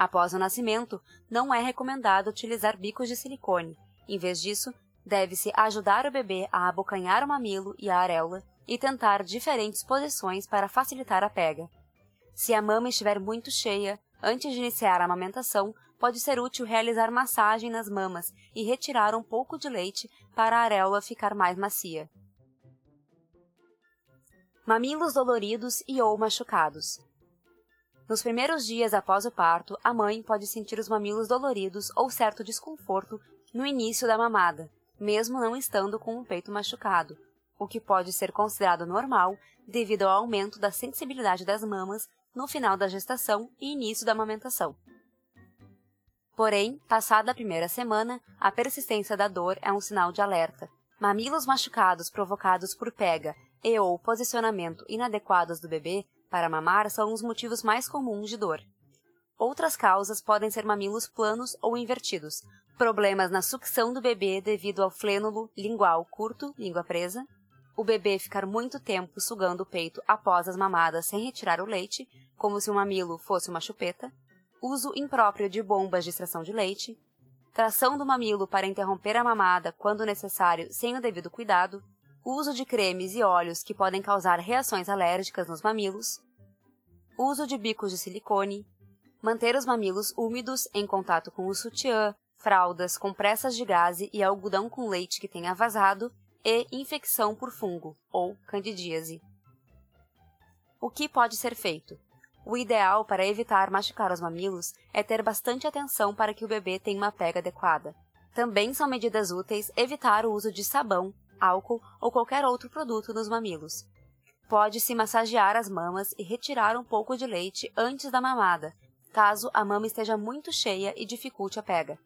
Após o nascimento, não é recomendado utilizar bicos de silicone. Em vez disso, deve-se ajudar o bebê a abocanhar o mamilo e a areola e tentar diferentes posições para facilitar a pega. Se a mama estiver muito cheia, antes de iniciar a amamentação, pode ser útil realizar massagem nas mamas e retirar um pouco de leite para a areola ficar mais macia. Mamilos doloridos e ou machucados. Nos primeiros dias após o parto, a mãe pode sentir os mamilos doloridos ou certo desconforto no início da mamada, mesmo não estando com o peito machucado, o que pode ser considerado normal devido ao aumento da sensibilidade das mamas no final da gestação e início da amamentação. Porém, passada a primeira semana, a persistência da dor é um sinal de alerta. Mamilos machucados provocados por pega e ou posicionamento inadequados do bebê para mamar são os motivos mais comuns de dor. Outras causas podem ser mamilos planos ou invertidos, problemas na sucção do bebê devido ao flênulo lingual curto, língua presa, o bebê ficar muito tempo sugando o peito após as mamadas sem retirar o leite, como se o mamilo fosse uma chupeta, uso impróprio de bombas de extração de leite, tração do mamilo para interromper a mamada quando necessário sem o devido cuidado, uso de cremes e óleos que podem causar reações alérgicas nos mamilos, uso de bicos de silicone, manter os mamilos úmidos em contato com o sutiã, fraldas, compressas de gaze e algodão com leite que tenha vazado e infecção por fungo ou candidíase. O que pode ser feito? O ideal para evitar machucar os mamilos é ter bastante atenção para que o bebê tenha uma pega adequada. Também são medidas úteis evitar o uso de sabão, álcool ou qualquer outro produto nos mamilos. Pode-se massagear as mamas e retirar um pouco de leite antes da mamada, caso a mama esteja muito cheia e dificulte a pega.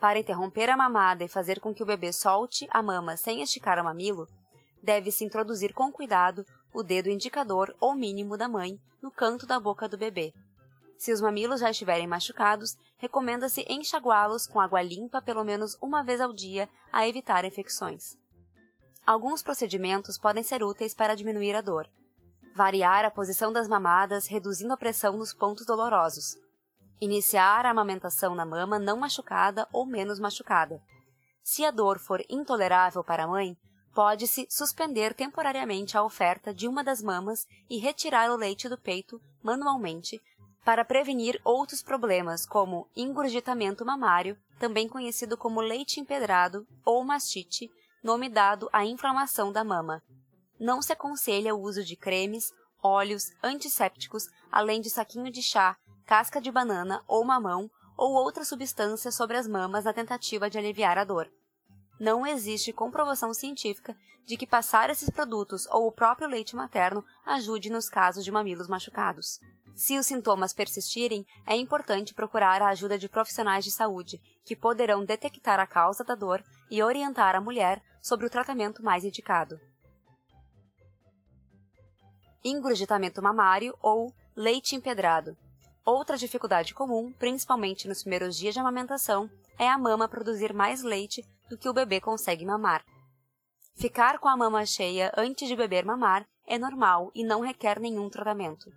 Para interromper a mamada e fazer com que o bebê solte a mama sem esticar o mamilo, deve-se introduzir com cuidado o dedo indicador ou mínimo da mãe no canto da boca do bebê. Se os mamilos já estiverem machucados, recomenda-se enxaguá-los com água limpa pelo menos uma vez ao dia a evitar infecções. Alguns procedimentos podem ser úteis para diminuir a dor. Variar a posição das mamadas, reduzindo a pressão nos pontos dolorosos. Iniciar a amamentação na mama não machucada ou menos machucada. Se a dor for intolerável para a mãe, pode-se suspender temporariamente a oferta de uma das mamas e retirar o leite do peito manualmente para prevenir outros problemas como engurgitamento mamário, também conhecido como leite empedrado ou mastite, nome dado à inflamação da mama. Não se aconselha o uso de cremes, óleos, antissépticos, além de saquinho de chá, casca de banana ou mamão ou outra substância sobre as mamas na tentativa de aliviar a dor. Não existe comprovação científica de que passar esses produtos ou o próprio leite materno ajude nos casos de mamilos machucados. Se os sintomas persistirem, é importante procurar a ajuda de profissionais de saúde, que poderão detectar a causa da dor e orientar a mulher sobre o tratamento mais indicado. Ingurgitamento mamário ou leite empedrado. Outra dificuldade comum, principalmente nos primeiros dias de amamentação, é a mama produzir mais leite do que o bebê consegue mamar. Ficar com a mama cheia antes de beber mamar é normal e não requer nenhum tratamento.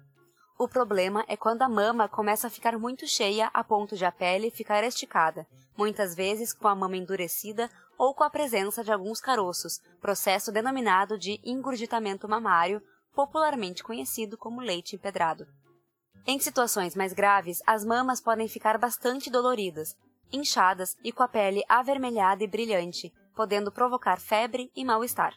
O problema é quando a mama começa a ficar muito cheia a ponto de a pele ficar esticada, muitas vezes com a mama endurecida ou com a presença de alguns caroços, processo denominado de engurgitamento mamário, popularmente conhecido como leite empedrado. Em situações mais graves, as mamas podem ficar bastante doloridas, inchadas e com a pele avermelhada e brilhante, podendo provocar febre e mal-estar.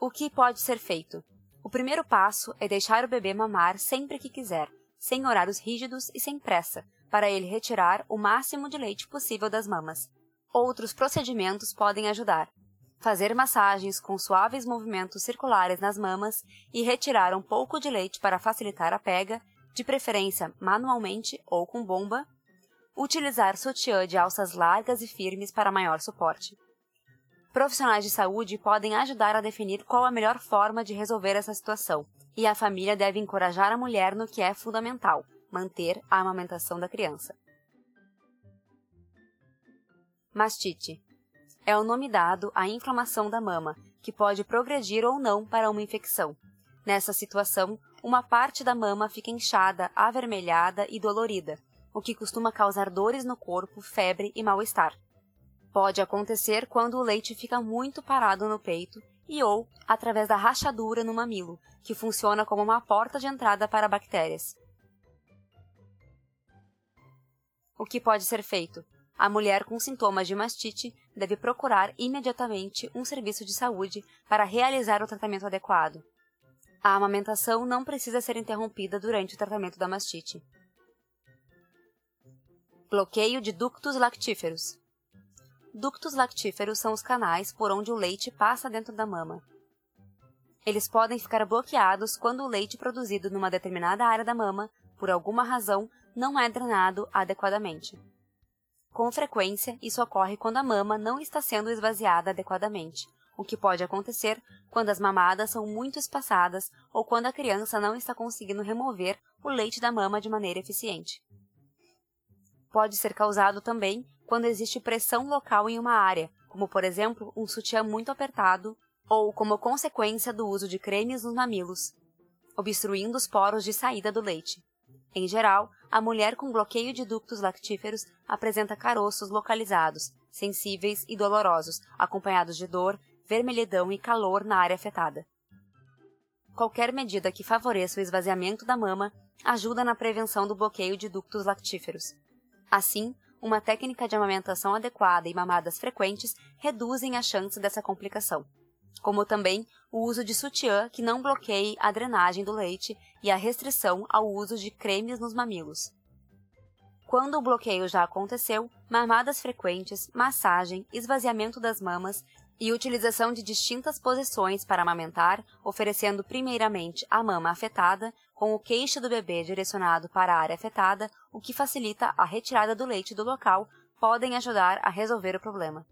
O que pode ser feito? O primeiro passo é deixar o bebê mamar sempre que quiser, sem horários rígidos e sem pressa, para ele retirar o máximo de leite possível das mamas. Outros procedimentos podem ajudar. Fazer massagens com suaves movimentos circulares nas mamas e retirar um pouco de leite para facilitar a pega, de preferência manualmente ou com bomba. Utilizar sutiã de alças largas e firmes para maior suporte. Profissionais de saúde podem ajudar a definir qual a melhor forma de resolver essa situação, e a família deve encorajar a mulher no que é fundamental: manter a amamentação da criança. Mastite é o nome dado à inflamação da mama, que pode progredir ou não para uma infecção. Nessa situação, uma parte da mama fica inchada, avermelhada e dolorida, o que costuma causar dores no corpo, febre e mal-estar. Pode acontecer quando o leite fica muito parado no peito e ou através da rachadura no mamilo, que funciona como uma porta de entrada para bactérias. O que pode ser feito? A mulher com sintomas de mastite deve procurar imediatamente um serviço de saúde para realizar o tratamento adequado. A amamentação não precisa ser interrompida durante o tratamento da mastite. Bloqueio de ductos lactíferos. Ductos lactíferos são os canais por onde o leite passa dentro da mama. Eles podem ficar bloqueados quando o leite produzido numa determinada área da mama, por alguma razão, não é drenado adequadamente. Com frequência, isso ocorre quando a mama não está sendo esvaziada adequadamente, o que pode acontecer quando as mamadas são muito espaçadas ou quando a criança não está conseguindo remover o leite da mama de maneira eficiente. Pode ser causado também quando existe pressão local em uma área, como por exemplo um sutiã muito apertado, ou como consequência do uso de cremes nos mamilos, obstruindo os poros de saída do leite. Em geral, a mulher com bloqueio de ductos lactíferos apresenta caroços localizados, sensíveis e dolorosos, acompanhados de dor, vermelhidão e calor na área afetada. Qualquer medida que favoreça o esvaziamento da mama ajuda na prevenção do bloqueio de ductos lactíferos. Assim, uma técnica de amamentação adequada e mamadas frequentes reduzem a chance dessa complicação, como também o uso de sutiã que não bloqueie a drenagem do leite e a restrição ao uso de cremes nos mamilos. Quando o bloqueio já aconteceu, mamadas frequentes, massagem, esvaziamento das mamas e utilização de distintas posições para amamentar, oferecendo primeiramente a mama afetada, com o queixo do bebê direcionado para a área afetada, o que facilita a retirada do leite do local, podem ajudar a resolver o problema.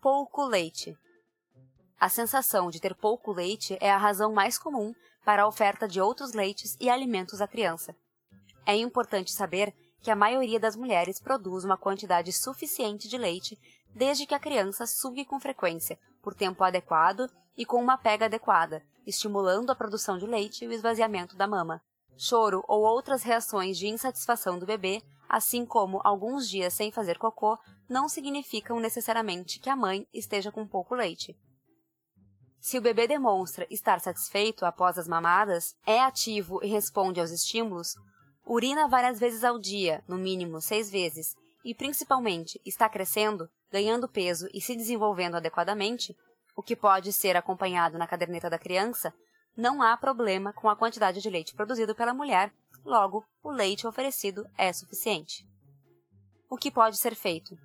Pouco leite. A sensação de ter pouco leite é a razão mais comum para a oferta de outros leites e alimentos à criança. É importante saber que a maioria das mulheres produz uma quantidade suficiente de leite desde que a criança sugue com frequência, por tempo adequado e com uma pega adequada, estimulando a produção de leite e o esvaziamento da mama. Choro ou outras reações de insatisfação do bebê, assim como alguns dias sem fazer cocô, não significam necessariamente que a mãe esteja com pouco leite. Se o bebê demonstra estar satisfeito após as mamadas, é ativo e responde aos estímulos, urina várias vezes ao dia, no mínimo seis vezes, e principalmente está crescendo, ganhando peso e se desenvolvendo adequadamente, o que pode ser acompanhado na caderneta da criança, não há problema com a quantidade de leite produzido pela mulher, logo, o leite oferecido é suficiente. O que pode ser feito?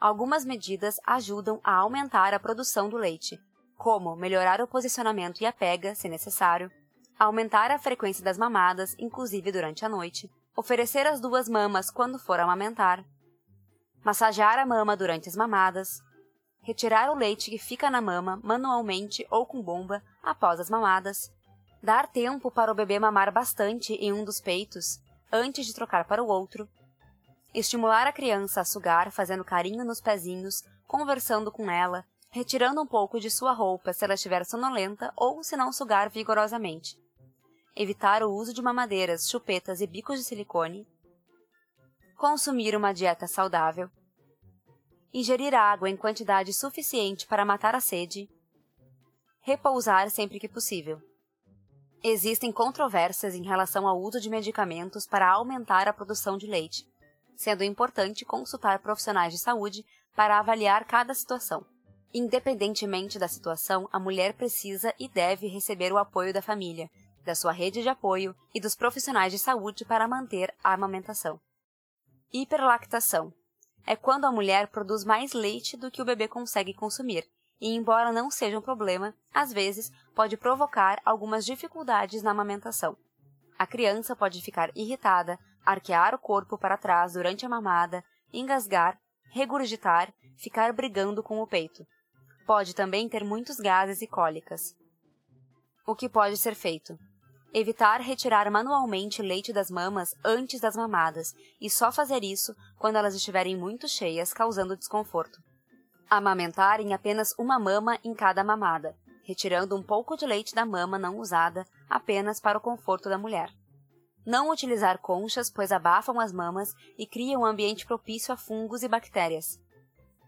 Algumas medidas ajudam a aumentar a produção do leite, como melhorar o posicionamento e a pega, se necessário, aumentar a frequência das mamadas, inclusive durante a noite, oferecer as duas mamas quando for amamentar, massagear a mama durante as mamadas, retirar o leite que fica na mama manualmente ou com bomba após as mamadas, dar tempo para o bebê mamar bastante em um dos peitos antes de trocar para o outro, estimular a criança a sugar fazendo carinho nos pezinhos, conversando com ela, retirando um pouco de sua roupa se ela estiver sonolenta ou se não sugar vigorosamente, evitar o uso de mamadeiras, chupetas e bicos de silicone, consumir uma dieta saudável, ingerir água em quantidade suficiente para matar a sede, repousar sempre que possível. Existem controvérsias em relação ao uso de medicamentos para aumentar a produção de leite, sendo importante consultar profissionais de saúde para avaliar cada situação. Independentemente da situação, a mulher precisa e deve receber o apoio da família, da sua rede de apoio e dos profissionais de saúde para manter a amamentação. Hiperlactação é quando a mulher produz mais leite do que o bebê consegue consumir, e embora não seja um problema, às vezes pode provocar algumas dificuldades na amamentação. A criança pode ficar irritada, arquear o corpo para trás durante a mamada, engasgar, regurgitar, ficar brigando com o peito. Pode também ter muitos gases e cólicas. O que pode ser feito? Evitar retirar manualmente leite das mamas antes das mamadas e só fazer isso quando elas estiverem muito cheias, causando desconforto. Amamentar em apenas uma mama em cada mamada, retirando um pouco de leite da mama não usada apenas para o conforto da mulher. Não utilizar conchas, pois abafam as mamas e criam um ambiente propício a fungos e bactérias.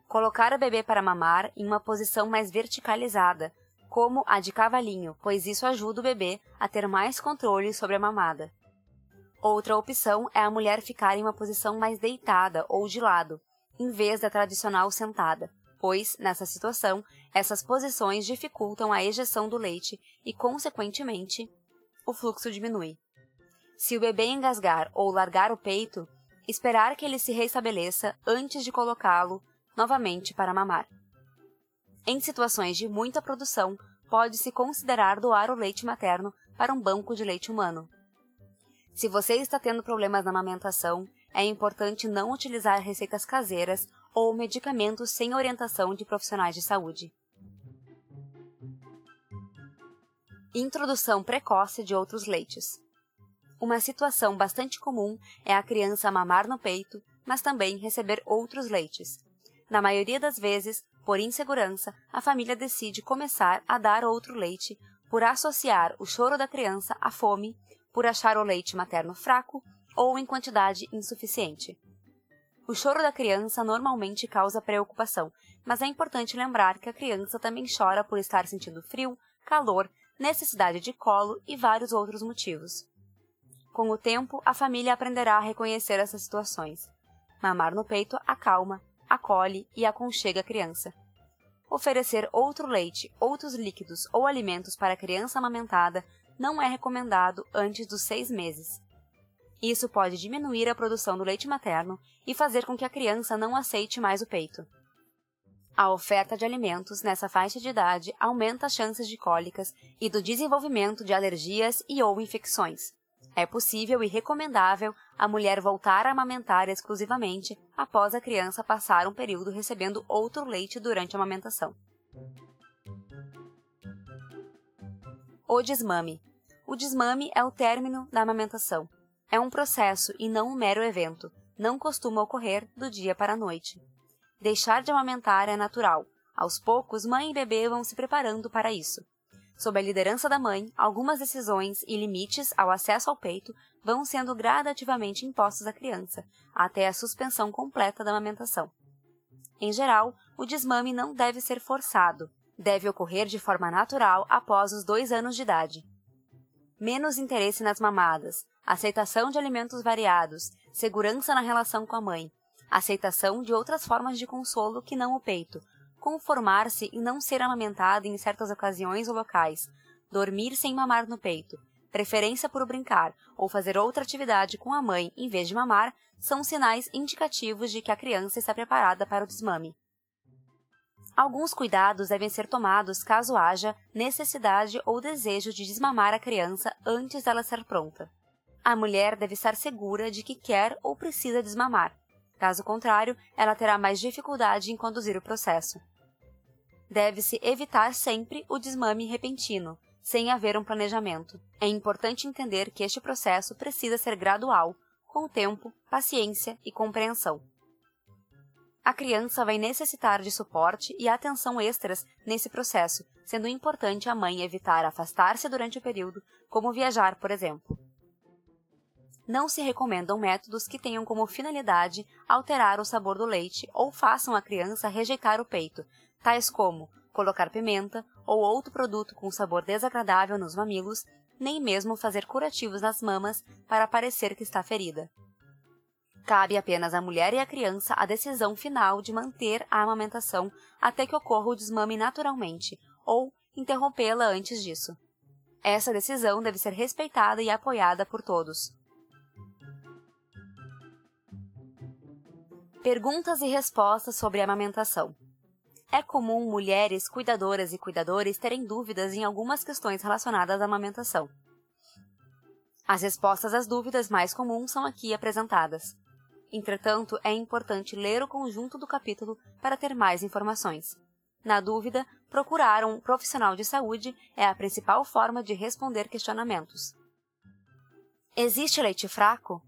Colocar o bebê para mamar em uma posição mais verticalizada, como a de cavalinho, pois isso ajuda o bebê a ter mais controle sobre a mamada. Outra opção é a mulher ficar em uma posição mais deitada ou de lado, em vez da tradicional sentada, pois, nessa situação, essas posições dificultam a ejeção do leite e, consequentemente, o fluxo diminui. Se o bebê engasgar ou largar o peito, esperar que ele se restabeleça antes de colocá-lo novamente para mamar. Em situações de muita produção, pode-se considerar doar o leite materno para um banco de leite humano. Se você está tendo problemas na amamentação, é importante não utilizar receitas caseiras ou medicamentos sem orientação de profissionais de saúde. Introdução precoce de outros leites. Uma situação bastante comum é a criança mamar no peito, mas também receber outros leites. Na maioria das vezes, por insegurança, a família decide começar a dar outro leite por associar o choro da criança à fome, por achar o leite materno fraco ou em quantidade insuficiente. O choro da criança normalmente causa preocupação, mas é importante lembrar que a criança também chora por estar sentindo frio, calor, necessidade de colo e vários outros motivos. Com o tempo, a família aprenderá a reconhecer essas situações. Mamar no peito acalma, acolhe e aconchega a criança. Oferecer outro leite, outros líquidos ou alimentos para a criança amamentada não é recomendado antes dos seis meses. Isso pode diminuir a produção do leite materno e fazer com que a criança não aceite mais o peito. A oferta de alimentos nessa faixa de idade aumenta as chances de cólicas e do desenvolvimento de alergias e ou infecções. É possível e recomendável a mulher voltar a amamentar exclusivamente após a criança passar um período recebendo outro leite durante a amamentação. O desmame. O desmame é o término da amamentação. É um processo e não um mero evento. Não costuma ocorrer do dia para a noite. Deixar de amamentar é natural. Aos poucos, mãe e bebê vão se preparando para isso. Sob a liderança da mãe, algumas decisões e limites ao acesso ao peito vão sendo gradativamente impostos à criança, até a suspensão completa da amamentação. Em geral, o desmame não deve ser forçado, deve ocorrer de forma natural após os dois anos de idade. Menos interesse nas mamadas, aceitação de alimentos variados, segurança na relação com a mãe, aceitação de outras formas de consolo que não o peito, conformar-se e não ser amamentado em certas ocasiões ou locais, dormir sem mamar no peito, preferência por brincar ou fazer outra atividade com a mãe em vez de mamar são sinais indicativos de que a criança está preparada para o desmame. Alguns cuidados devem ser tomados caso haja necessidade ou desejo de desmamar a criança antes dela ser pronta. A mulher deve estar segura de que quer ou precisa desmamar. Caso contrário, ela terá mais dificuldade em conduzir o processo. Deve-se evitar sempre o desmame repentino, sem haver um planejamento. É importante entender que este processo precisa ser gradual, com tempo, paciência e compreensão a criança vai necessitar de suporte e atenção extras nesse processo, sendo importante a mãe evitar afastar-se durante o período, como viajar, por exemplo. Não se recomendam métodos que tenham como finalidade alterar o sabor do leite ou façam a criança rejeitar o peito, tais como colocar pimenta ou outro produto com sabor desagradável nos mamilos, nem mesmo fazer curativos nas mamas para parecer que está ferida. Cabe apenas à mulher e à criança a decisão final de manter a amamentação até que ocorra o desmame naturalmente, ou interrompê-la antes disso. Essa decisão deve ser respeitada e apoiada por todos. Perguntas e respostas sobre amamentação. É comum mulheres cuidadoras e cuidadores terem dúvidas em algumas questões relacionadas à amamentação. As respostas às dúvidas mais comuns são aqui apresentadas. Entretanto, é importante ler o conjunto do capítulo para ter mais informações. Na dúvida, procurar um profissional de saúde é a principal forma de responder questionamentos. Existe leite fraco?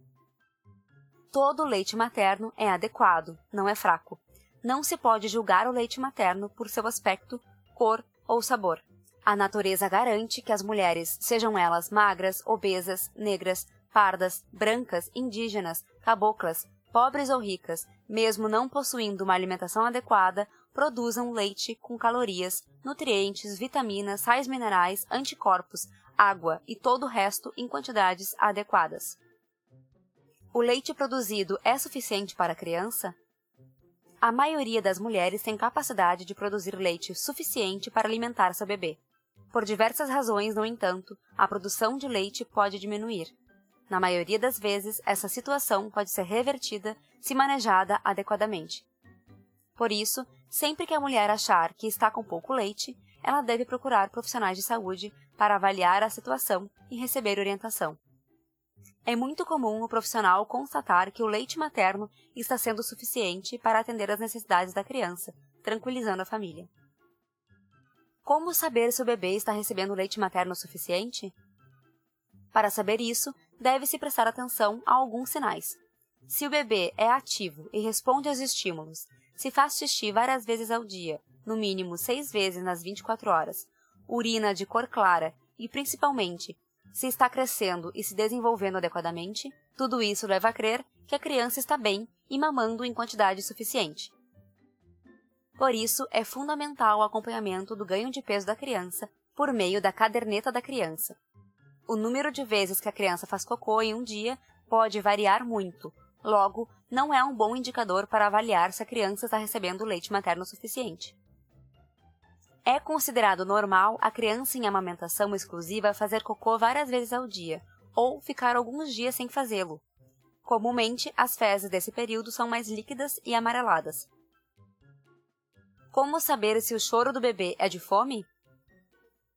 Todo leite materno é adequado, não é fraco. Não se pode julgar o leite materno por seu aspecto, cor ou sabor. A natureza garante que as mulheres, sejam elas magras, obesas, negras, pardas, brancas, indígenas, caboclas, pobres ou ricas, mesmo não possuindo uma alimentação adequada, produzam leite com calorias, nutrientes, vitaminas, sais minerais, anticorpos, água e todo o resto em quantidades adequadas. O leite produzido é suficiente para a criança? A maioria das mulheres tem capacidade de produzir leite suficiente para alimentar seu bebê. Por diversas razões, no entanto, a produção de leite pode diminuir, na maioria das vezes, essa situação pode ser revertida se manejada adequadamente. Por isso, sempre que a mulher achar que está com pouco leite, ela deve procurar profissionais de saúde para avaliar a situação e receber orientação. É muito comum o profissional constatar que o leite materno está sendo suficiente para atender às necessidades da criança, tranquilizando a família. Como saber se o bebê está recebendo leite materno suficiente? Para saber isso, deve-se prestar atenção a alguns sinais. Se o bebê é ativo e responde aos estímulos, se faz xixi várias vezes ao dia, no mínimo seis vezes nas 24 horas, urina de cor clara e, principalmente, se está crescendo e se desenvolvendo adequadamente, tudo isso leva a crer que a criança está bem e mamando em quantidade suficiente. Por isso, é fundamental o acompanhamento do ganho de peso da criança por meio da caderneta da criança, o número de vezes que a criança faz cocô em um dia pode variar muito. Logo, não é um bom indicador para avaliar se a criança está recebendo leite materno suficiente. É considerado normal a criança em amamentação exclusiva fazer cocô várias vezes ao dia, ou ficar alguns dias sem fazê-lo. Comumente, as fezes desse período são mais líquidas e amareladas. Como saber se o choro do bebê é de fome?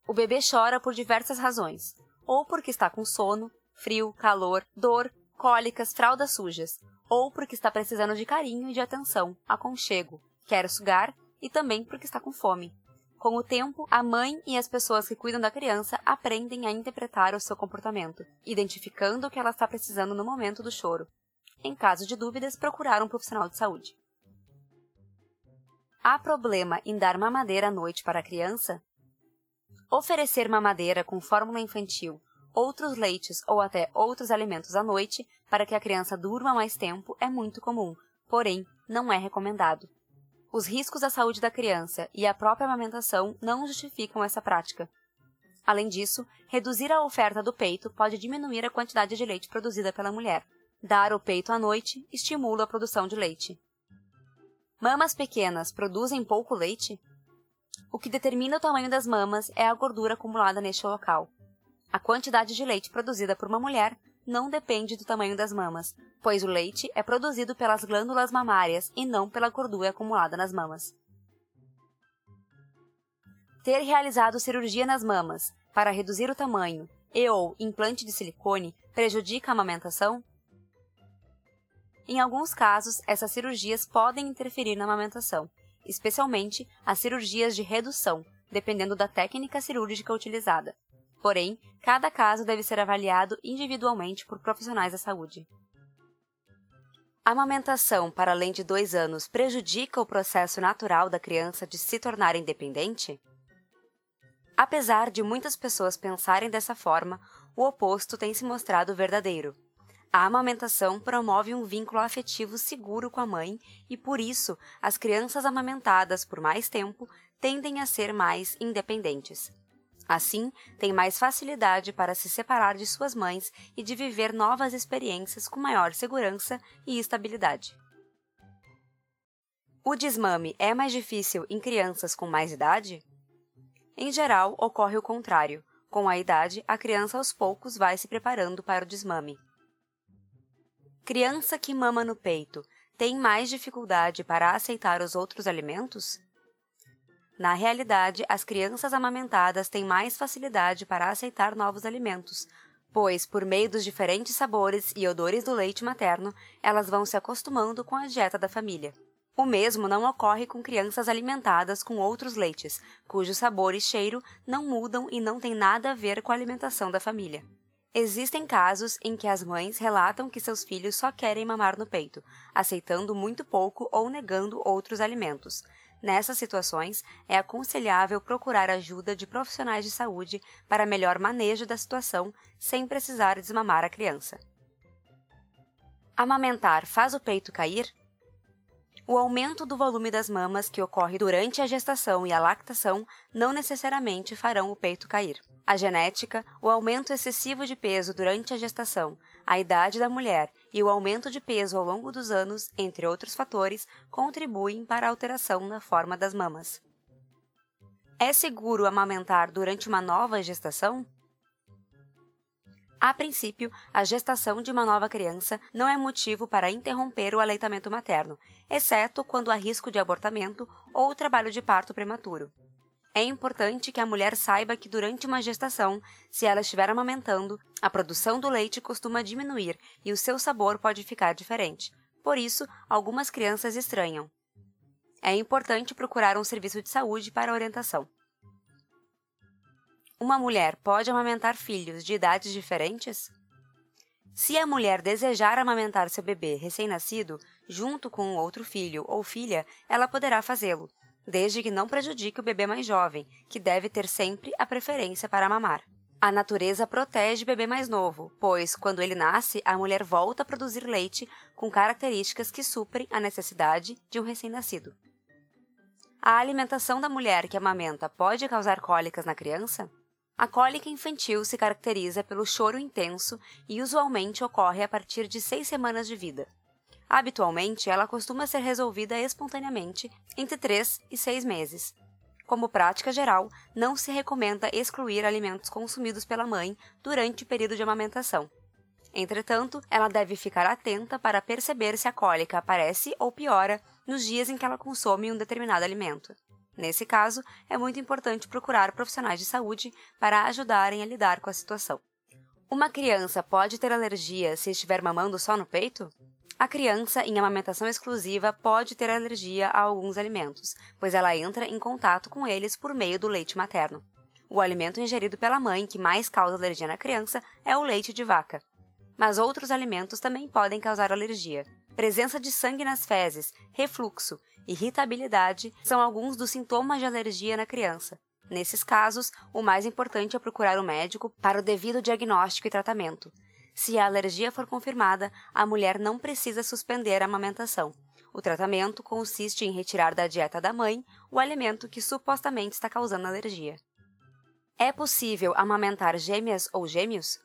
O bebê chora por diversas razões ou porque está com sono, frio, calor, dor, cólicas, fraldas sujas, ou porque está precisando de carinho e de atenção, aconchego, quer sugar e também porque está com fome. Com o tempo, a mãe e as pessoas que cuidam da criança aprendem a interpretar o seu comportamento, identificando o que ela está precisando no momento do choro. Em caso de dúvidas, procurar um profissional de saúde. Há problema em dar mamadeira à noite para a criança? Oferecer mamadeira com fórmula infantil, outros leites ou até outros alimentos à noite para que a criança durma mais tempo é muito comum, porém não é recomendado. Os riscos à saúde da criança e a própria amamentação não justificam essa prática. Além disso, reduzir a oferta do peito pode diminuir a quantidade de leite produzida pela mulher. Dar o peito à noite estimula a produção de leite. Mamas pequenas produzem pouco leite? O que determina o tamanho das mamas é a gordura acumulada neste local. A quantidade de leite produzida por uma mulher não depende do tamanho das mamas, pois o leite é produzido pelas glândulas mamárias e não pela gordura acumulada nas mamas. Ter realizado cirurgia nas mamas para reduzir o tamanho e ou implante de silicone prejudica a amamentação? Em alguns casos, essas cirurgias podem interferir na amamentação, especialmente as cirurgias de redução, dependendo da técnica cirúrgica utilizada. Porém, cada caso deve ser avaliado individualmente por profissionais da saúde. A amamentação para além de dois anos prejudica o processo natural da criança de se tornar independente? Apesar de muitas pessoas pensarem dessa forma, o oposto tem se mostrado verdadeiro. A amamentação promove um vínculo afetivo seguro com a mãe e, por isso, as crianças amamentadas por mais tempo tendem a ser mais independentes. Assim, têm mais facilidade para se separar de suas mães e de viver novas experiências com maior segurança e estabilidade. O desmame é mais difícil em crianças com mais idade? Em geral, ocorre o contrário. Com a idade, a criança aos poucos vai se preparando para o desmame. Criança que mama no peito tem mais dificuldade para aceitar os outros alimentos? Na realidade, as crianças amamentadas têm mais facilidade para aceitar novos alimentos, pois, por meio dos diferentes sabores e odores do leite materno, elas vão se acostumando com a dieta da família. O mesmo não ocorre com crianças alimentadas com outros leites, cujo sabor e cheiro não mudam e não têm nada a ver com a alimentação da família. Existem casos em que as mães relatam que seus filhos só querem mamar no peito, aceitando muito pouco ou negando outros alimentos. Nessas situações, é aconselhável procurar ajuda de profissionais de saúde para melhor manejo da situação sem precisar desmamar a criança. Amamentar faz o peito cair? O aumento do volume das mamas que ocorre durante a gestação e a lactação não necessariamente farão o peito cair. A genética, o aumento excessivo de peso durante a gestação, a idade da mulher e o aumento de peso ao longo dos anos, entre outros fatores, contribuem para a alteração na forma das mamas. É seguro amamentar durante uma nova gestação? A princípio, a gestação de uma nova criança não é motivo para interromper o aleitamento materno, exceto quando há risco de abortamento ou trabalho de parto prematuro. É importante que a mulher saiba que durante uma gestação, se ela estiver amamentando, a produção do leite costuma diminuir e o seu sabor pode ficar diferente. Por isso, algumas crianças estranham. É importante procurar um serviço de saúde para orientação. Uma mulher pode amamentar filhos de idades diferentes? Se a mulher desejar amamentar seu bebê recém-nascido, junto com outro filho ou filha, ela poderá fazê-lo, desde que não prejudique o bebê mais jovem, que deve ter sempre a preferência para mamar. A natureza protege o bebê mais novo, pois, quando ele nasce, a mulher volta a produzir leite com características que suprem a necessidade de um recém-nascido. A alimentação da mulher que amamenta pode causar cólicas na criança? A cólica infantil se caracteriza pelo choro intenso e usualmente ocorre a partir de seis semanas de vida. Habitualmente, ela costuma ser resolvida espontaneamente entre 3 e 6 meses. Como prática geral, não se recomenda excluir alimentos consumidos pela mãe durante o período de amamentação. Entretanto, ela deve ficar atenta para perceber se a cólica aparece ou piora nos dias em que ela consome um determinado alimento. Nesse caso, é muito importante procurar profissionais de saúde para ajudarem a lidar com a situação. Uma criança pode ter alergia se estiver mamando só no peito? A criança em amamentação exclusiva pode ter alergia a alguns alimentos, pois ela entra em contato com eles por meio do leite materno. O alimento ingerido pela mãe que mais causa alergia na criança é o leite de vaca. Mas outros alimentos também podem causar alergia. Presença de sangue nas fezes, refluxo, irritabilidade são alguns dos sintomas de alergia na criança. Nesses casos, o mais importante é procurar o médico para o devido diagnóstico e tratamento. Se a alergia for confirmada, a mulher não precisa suspender a amamentação. O tratamento consiste em retirar da dieta da mãe o alimento que supostamente está causando alergia. É possível amamentar gêmeas ou gêmeos?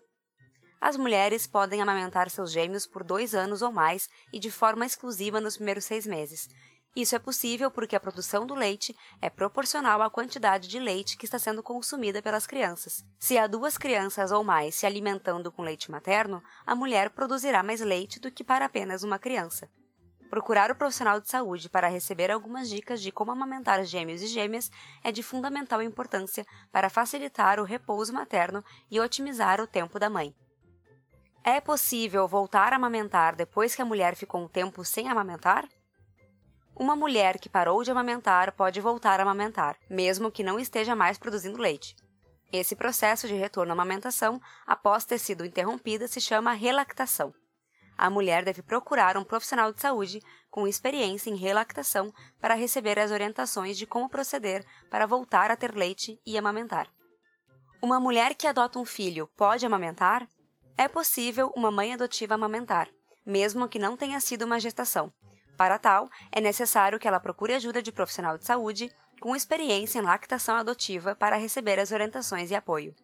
As mulheres podem amamentar seus gêmeos por dois anos ou mais e de forma exclusiva nos primeiros seis meses, isso é possível porque a produção do leite é proporcional à quantidade de leite que está sendo consumida pelas crianças. Se há duas crianças ou mais se alimentando com leite materno, a mulher produzirá mais leite do que para apenas uma criança. Procurar o profissional de saúde para receber algumas dicas de como amamentar gêmeos e gêmeas é de fundamental importância para facilitar o repouso materno e otimizar o tempo da mãe. É possível voltar a amamentar depois que a mulher ficou um tempo sem amamentar? Uma mulher que parou de amamentar pode voltar a amamentar, mesmo que não esteja mais produzindo leite. Esse processo de retorno à amamentação, após ter sido interrompida, se chama relactação. A mulher deve procurar um profissional de saúde com experiência em relactação para receber as orientações de como proceder para voltar a ter leite e amamentar. Uma mulher que adota um filho pode amamentar? É possível uma mãe adotiva amamentar, mesmo que não tenha sido uma gestação, para tal, é necessário que ela procure ajuda de profissional de saúde com experiência em lactação adotiva para receber as orientações e apoio.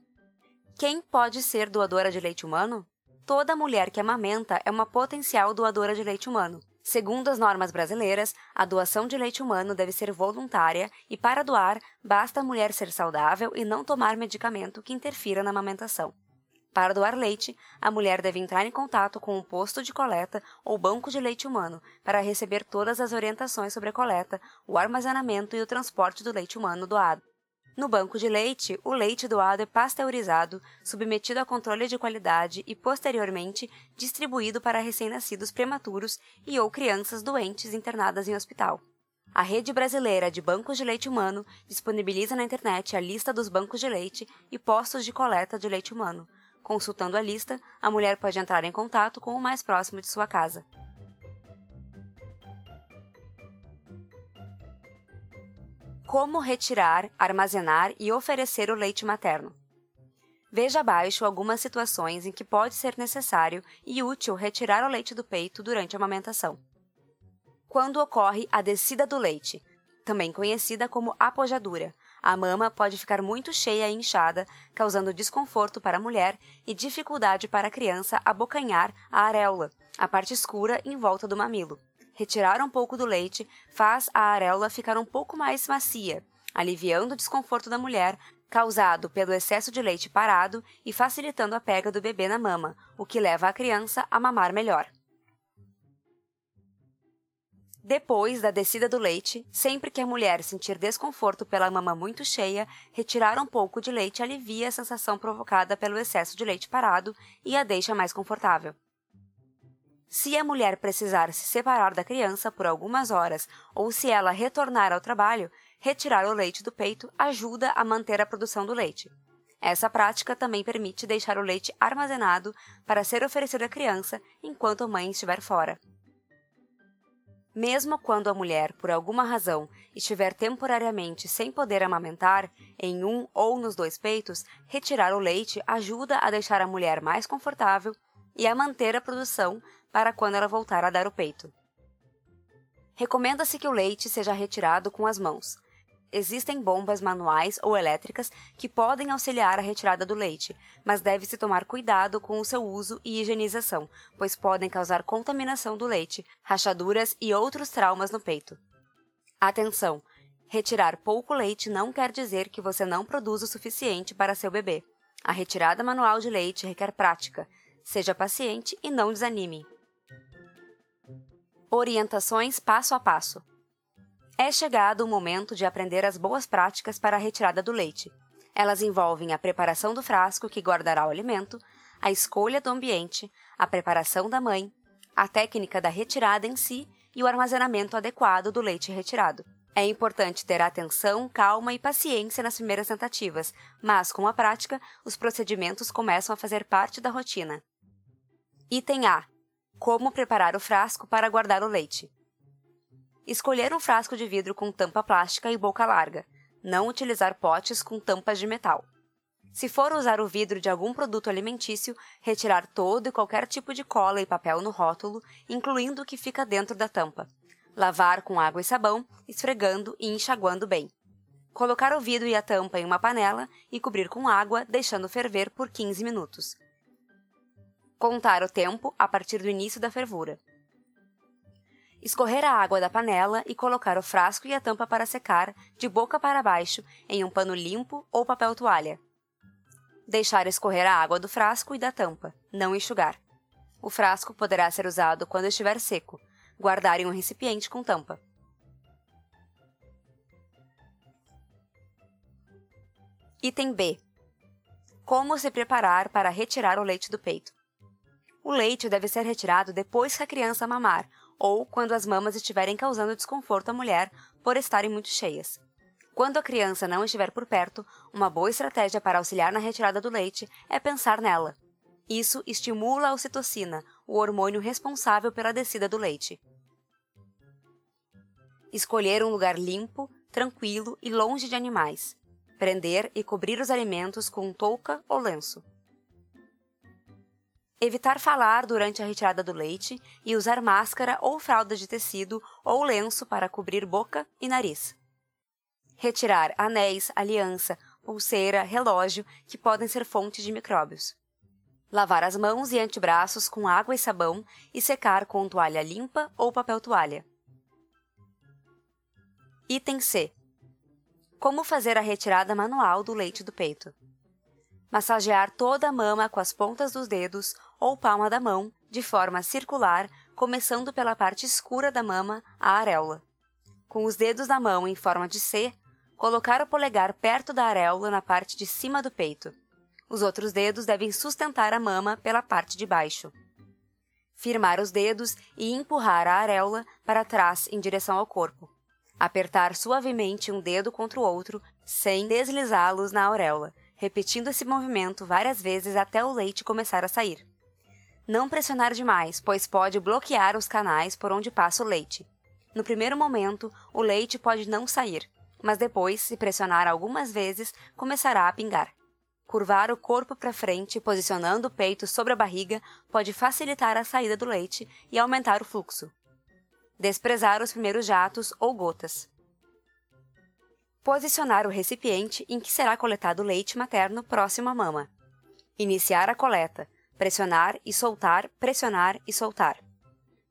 Quem pode ser doadora de leite humano? Toda mulher que amamenta é uma potencial doadora de leite humano. Segundo as normas brasileiras, a doação de leite humano deve ser voluntária e, para doar, basta a mulher ser saudável e não tomar medicamento que interfira na amamentação. Para doar leite, a mulher deve entrar em contato com um posto de coleta ou banco de leite humano para receber todas as orientações sobre a coleta, o armazenamento e o transporte do leite humano doado. No banco de leite, o leite doado é pasteurizado, submetido a controle de qualidade e, posteriormente, distribuído para recém-nascidos prematuros e ou crianças doentes internadas em hospital. A Rede Brasileira de Bancos de Leite Humano disponibiliza na internet a lista dos bancos de leite e postos de coleta de leite humano, Consultando a lista, a mulher pode entrar em contato com o mais próximo de sua casa. Como retirar, armazenar e oferecer o leite materno? Veja abaixo algumas situações em que pode ser necessário e útil retirar o leite do peito durante a amamentação. Quando ocorre a descida do leite, também conhecida como apojadura, a mama pode ficar muito cheia e inchada, causando desconforto para a mulher e dificuldade para a criança abocanhar a areola, a parte escura em volta do mamilo. Retirar um pouco do leite faz a areola ficar um pouco mais macia, aliviando o desconforto da mulher causado pelo excesso de leite parado e facilitando a pega do bebê na mama, o que leva a criança a mamar melhor. Depois da descida do leite, sempre que a mulher sentir desconforto pela mama muito cheia, retirar um pouco de leite alivia a sensação provocada pelo excesso de leite parado e a deixa mais confortável. Se a mulher precisar se separar da criança por algumas horas ou se ela retornar ao trabalho, retirar o leite do peito ajuda a manter a produção do leite. Essa prática também permite deixar o leite armazenado para ser oferecido à criança enquanto a mãe estiver fora. Mesmo quando a mulher, por alguma razão, estiver temporariamente sem poder amamentar, em um ou nos dois peitos, retirar o leite ajuda a deixar a mulher mais confortável e a manter a produção para quando ela voltar a dar o peito. Recomenda-se que o leite seja retirado com as mãos, Existem bombas manuais ou elétricas que podem auxiliar a retirada do leite, mas deve-se tomar cuidado com o seu uso e higienização, pois podem causar contaminação do leite, rachaduras e outros traumas no peito. Atenção! Retirar pouco leite não quer dizer que você não produz o suficiente para seu bebê. A retirada manual de leite requer prática. Seja paciente e não desanime. Orientações passo a passo. É chegado o momento de aprender as boas práticas para a retirada do leite. Elas envolvem a preparação do frasco que guardará o alimento, a escolha do ambiente, a preparação da mãe, a técnica da retirada em si e o armazenamento adequado do leite retirado. É importante ter atenção, calma e paciência nas primeiras tentativas, mas com a prática, os procedimentos começam a fazer parte da rotina. Item A: Como preparar o frasco para guardar o leite. Escolher um frasco de vidro com tampa plástica e boca larga. Não utilizar potes com tampas de metal. Se for usar o vidro de algum produto alimentício, retirar todo e qualquer tipo de cola e papel no rótulo, incluindo o que fica dentro da tampa. Lavar com água e sabão, esfregando e enxaguando bem. Colocar o vidro e a tampa em uma panela e cobrir com água, deixando ferver por 15 minutos. Contar o tempo a partir do início da fervura. Escorrer a água da panela e colocar o frasco e a tampa para secar, de boca para baixo, em um pano limpo ou papel toalha deixar escorrer a água do frasco e da tampa, não enxugar. O frasco poderá ser usado quando estiver seco. Guardar em um recipiente com tampa. Item B. Como se preparar para retirar o leite do peito? O leite deve ser retirado depois que a criança mamar ou quando as mamas estiverem causando desconforto à mulher por estarem muito cheias. Quando a criança não estiver por perto, uma boa estratégia para auxiliar na retirada do leite é pensar nela. Isso estimula a ocitocina, o hormônio responsável pela descida do leite. Escolher um lugar limpo, tranquilo e longe de animais. Prender e cobrir os alimentos com touca ou lenço. Evitar falar durante a retirada do leite e usar máscara ou fralda de tecido ou lenço para cobrir boca e nariz retirar anéis, aliança, pulseira, relógio, que podem ser fontes de micróbios. Lavar as mãos e antebraços com água e sabão e secar com toalha limpa ou papel toalha. Item C. Como fazer a retirada manual do leite do peito. Massagear toda a mama com as pontas dos dedos ou palma da mão, de forma circular, começando pela parte escura da mama, a areola. Com os dedos da mão em forma de C, Colocar o polegar perto da areola na parte de cima do peito. Os outros dedos devem sustentar a mama pela parte de baixo. Firmar os dedos e empurrar a areola para trás em direção ao corpo. Apertar suavemente um dedo contra o outro, sem deslizá-los na auréola, repetindo esse movimento várias vezes até o leite começar a sair. Não pressionar demais, pois pode bloquear os canais por onde passa o leite. No primeiro momento, o leite pode não sair, mas depois, se pressionar algumas vezes, começará a pingar. Curvar o corpo para frente, posicionando o peito sobre a barriga, pode facilitar a saída do leite e aumentar o fluxo. Desprezar os primeiros jatos ou gotas. Posicionar o recipiente em que será coletado o leite materno próximo à mama. Iniciar a coleta. Pressionar e soltar, pressionar e soltar.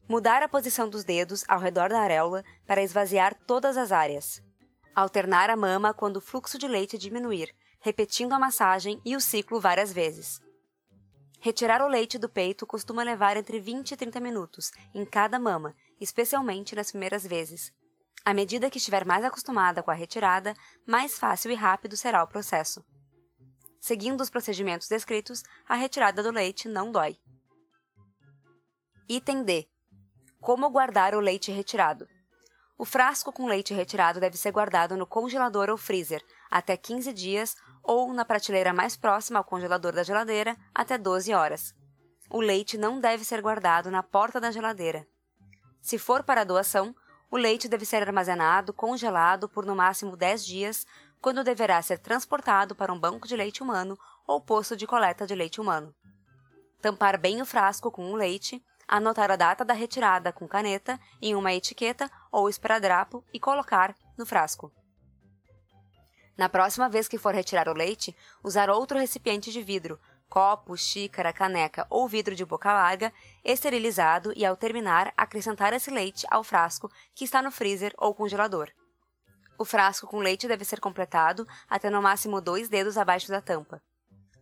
Mudar a posição dos dedos ao redor da areola para esvaziar todas as áreas. Alternar a mama quando o fluxo de leite diminuir, repetindo a massagem e o ciclo várias vezes. Retirar o leite do peito costuma levar entre 20 e 30 minutos em cada mama, especialmente nas primeiras vezes. À medida que estiver mais acostumada com a retirada, mais fácil e rápido será o processo. Seguindo os procedimentos descritos, a retirada do leite não dói. Item D. Como guardar o leite retirado? O frasco com leite retirado deve ser guardado no congelador ou freezer até 15 dias ou na prateleira mais próxima ao congelador da geladeira até 12 horas. O leite não deve ser guardado na porta da geladeira. Se for para doação, o leite deve ser armazenado congelado por no máximo 10 dias, quando deverá ser transportado para um banco de leite humano ou posto de coleta de leite humano. Tampar bem o frasco com o leite anotar a data da retirada com caneta em uma etiqueta ou esparadrapo e colocar no frasco. Na próxima vez que for retirar o leite, usar outro recipiente de vidro, copo, xícara, caneca ou vidro de boca larga, esterilizado e ao terminar acrescentar esse leite ao frasco que está no freezer ou congelador. O frasco com leite deve ser completado até no máximo dois dedos abaixo da tampa.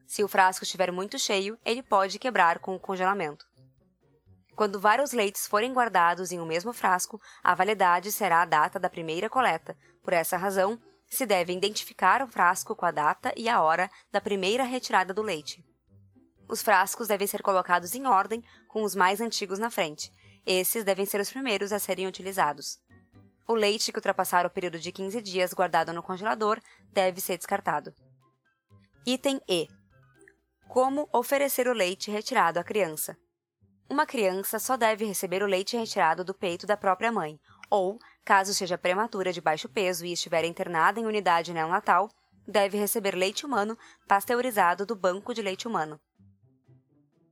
Se o frasco estiver muito cheio, ele pode quebrar com o congelamento. Quando vários leites forem guardados em um mesmo frasco, a validade será a data da primeira coleta. Por essa razão, se deve identificar o frasco com a data e a hora da primeira retirada do leite. Os frascos devem ser colocados em ordem, com os mais antigos na frente, Esses devem ser os primeiros a serem utilizados. O leite que ultrapassar o período de 15 dias guardado no congelador deve ser descartado. Item E. Como oferecer o leite retirado à criança. Uma criança só deve receber o leite retirado do peito da própria mãe, ou, caso seja prematura de baixo peso e estiver internada em unidade neonatal, deve receber leite humano pasteurizado do banco de leite humano.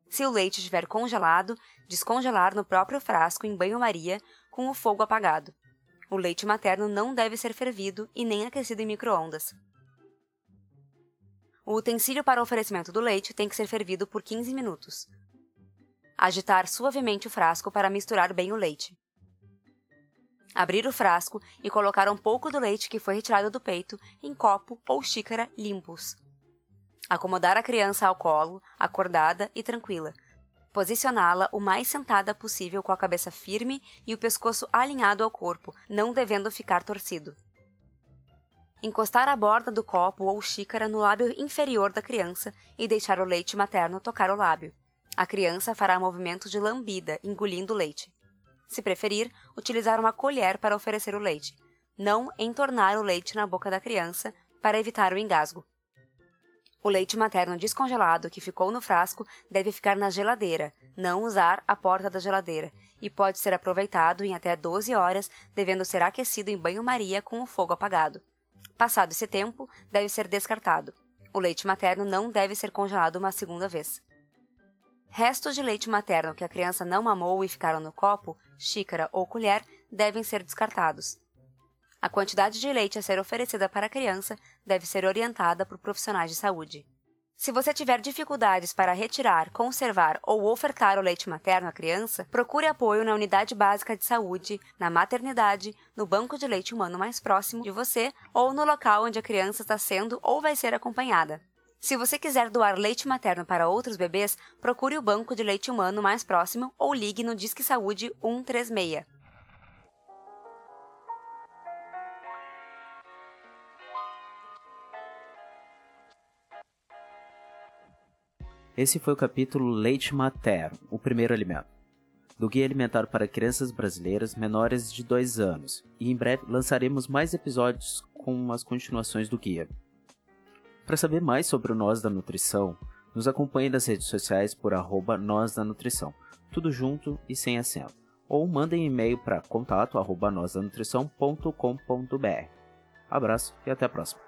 Se o leite estiver congelado, descongelar no próprio frasco em banho-maria com o fogo apagado. O leite materno não deve ser fervido e nem aquecido em micro-ondas. O utensílio para o oferecimento do leite tem que ser fervido por 15 minutos. Agitar suavemente o frasco para misturar bem o leite. Abrir o frasco e colocar um pouco do leite que foi retirado do peito em copo ou xícara limpos. Acomodar a criança ao colo, acordada e tranquila. Posicioná-la o mais sentada possível com a cabeça firme e o pescoço alinhado ao corpo, não devendo ficar torcido. Encostar a borda do copo ou xícara no lábio inferior da criança e deixar o leite materno tocar o lábio. A criança fará movimento de lambida, engolindo o leite. Se preferir, utilizar uma colher para oferecer o leite. Não entornar o leite na boca da criança para evitar o engasgo. O leite materno descongelado que ficou no frasco deve ficar na geladeira, não usar a porta da geladeira, e pode ser aproveitado em até 12 horas, devendo ser aquecido em banho-maria com o fogo apagado. Passado esse tempo, deve ser descartado. O leite materno não deve ser congelado uma segunda vez. Restos de leite materno que a criança não mamou e ficaram no copo, xícara ou colher devem ser descartados. A quantidade de leite a ser oferecida para a criança deve ser orientada por profissionais de saúde. Se você tiver dificuldades para retirar, conservar ou ofertar o leite materno à criança, procure apoio na unidade básica de saúde, na maternidade, no banco de leite humano mais próximo de você ou no local onde a criança está sendo ou vai ser acompanhada. Se você quiser doar leite materno para outros bebês, procure o banco de leite humano mais próximo ou ligue no Disque Saúde 136. Esse foi o capítulo Leite Materno, o primeiro alimento, do Guia Alimentar para Crianças Brasileiras Menores de 2 anos, e em breve lançaremos mais episódios com as continuações do guia. Para saber mais sobre o Nós da Nutrição, nos acompanhe nas redes sociais por arroba Nós da Nutrição, tudo junto e sem acento, ou mandem e-mail para contato arroba Abraço e até a próxima.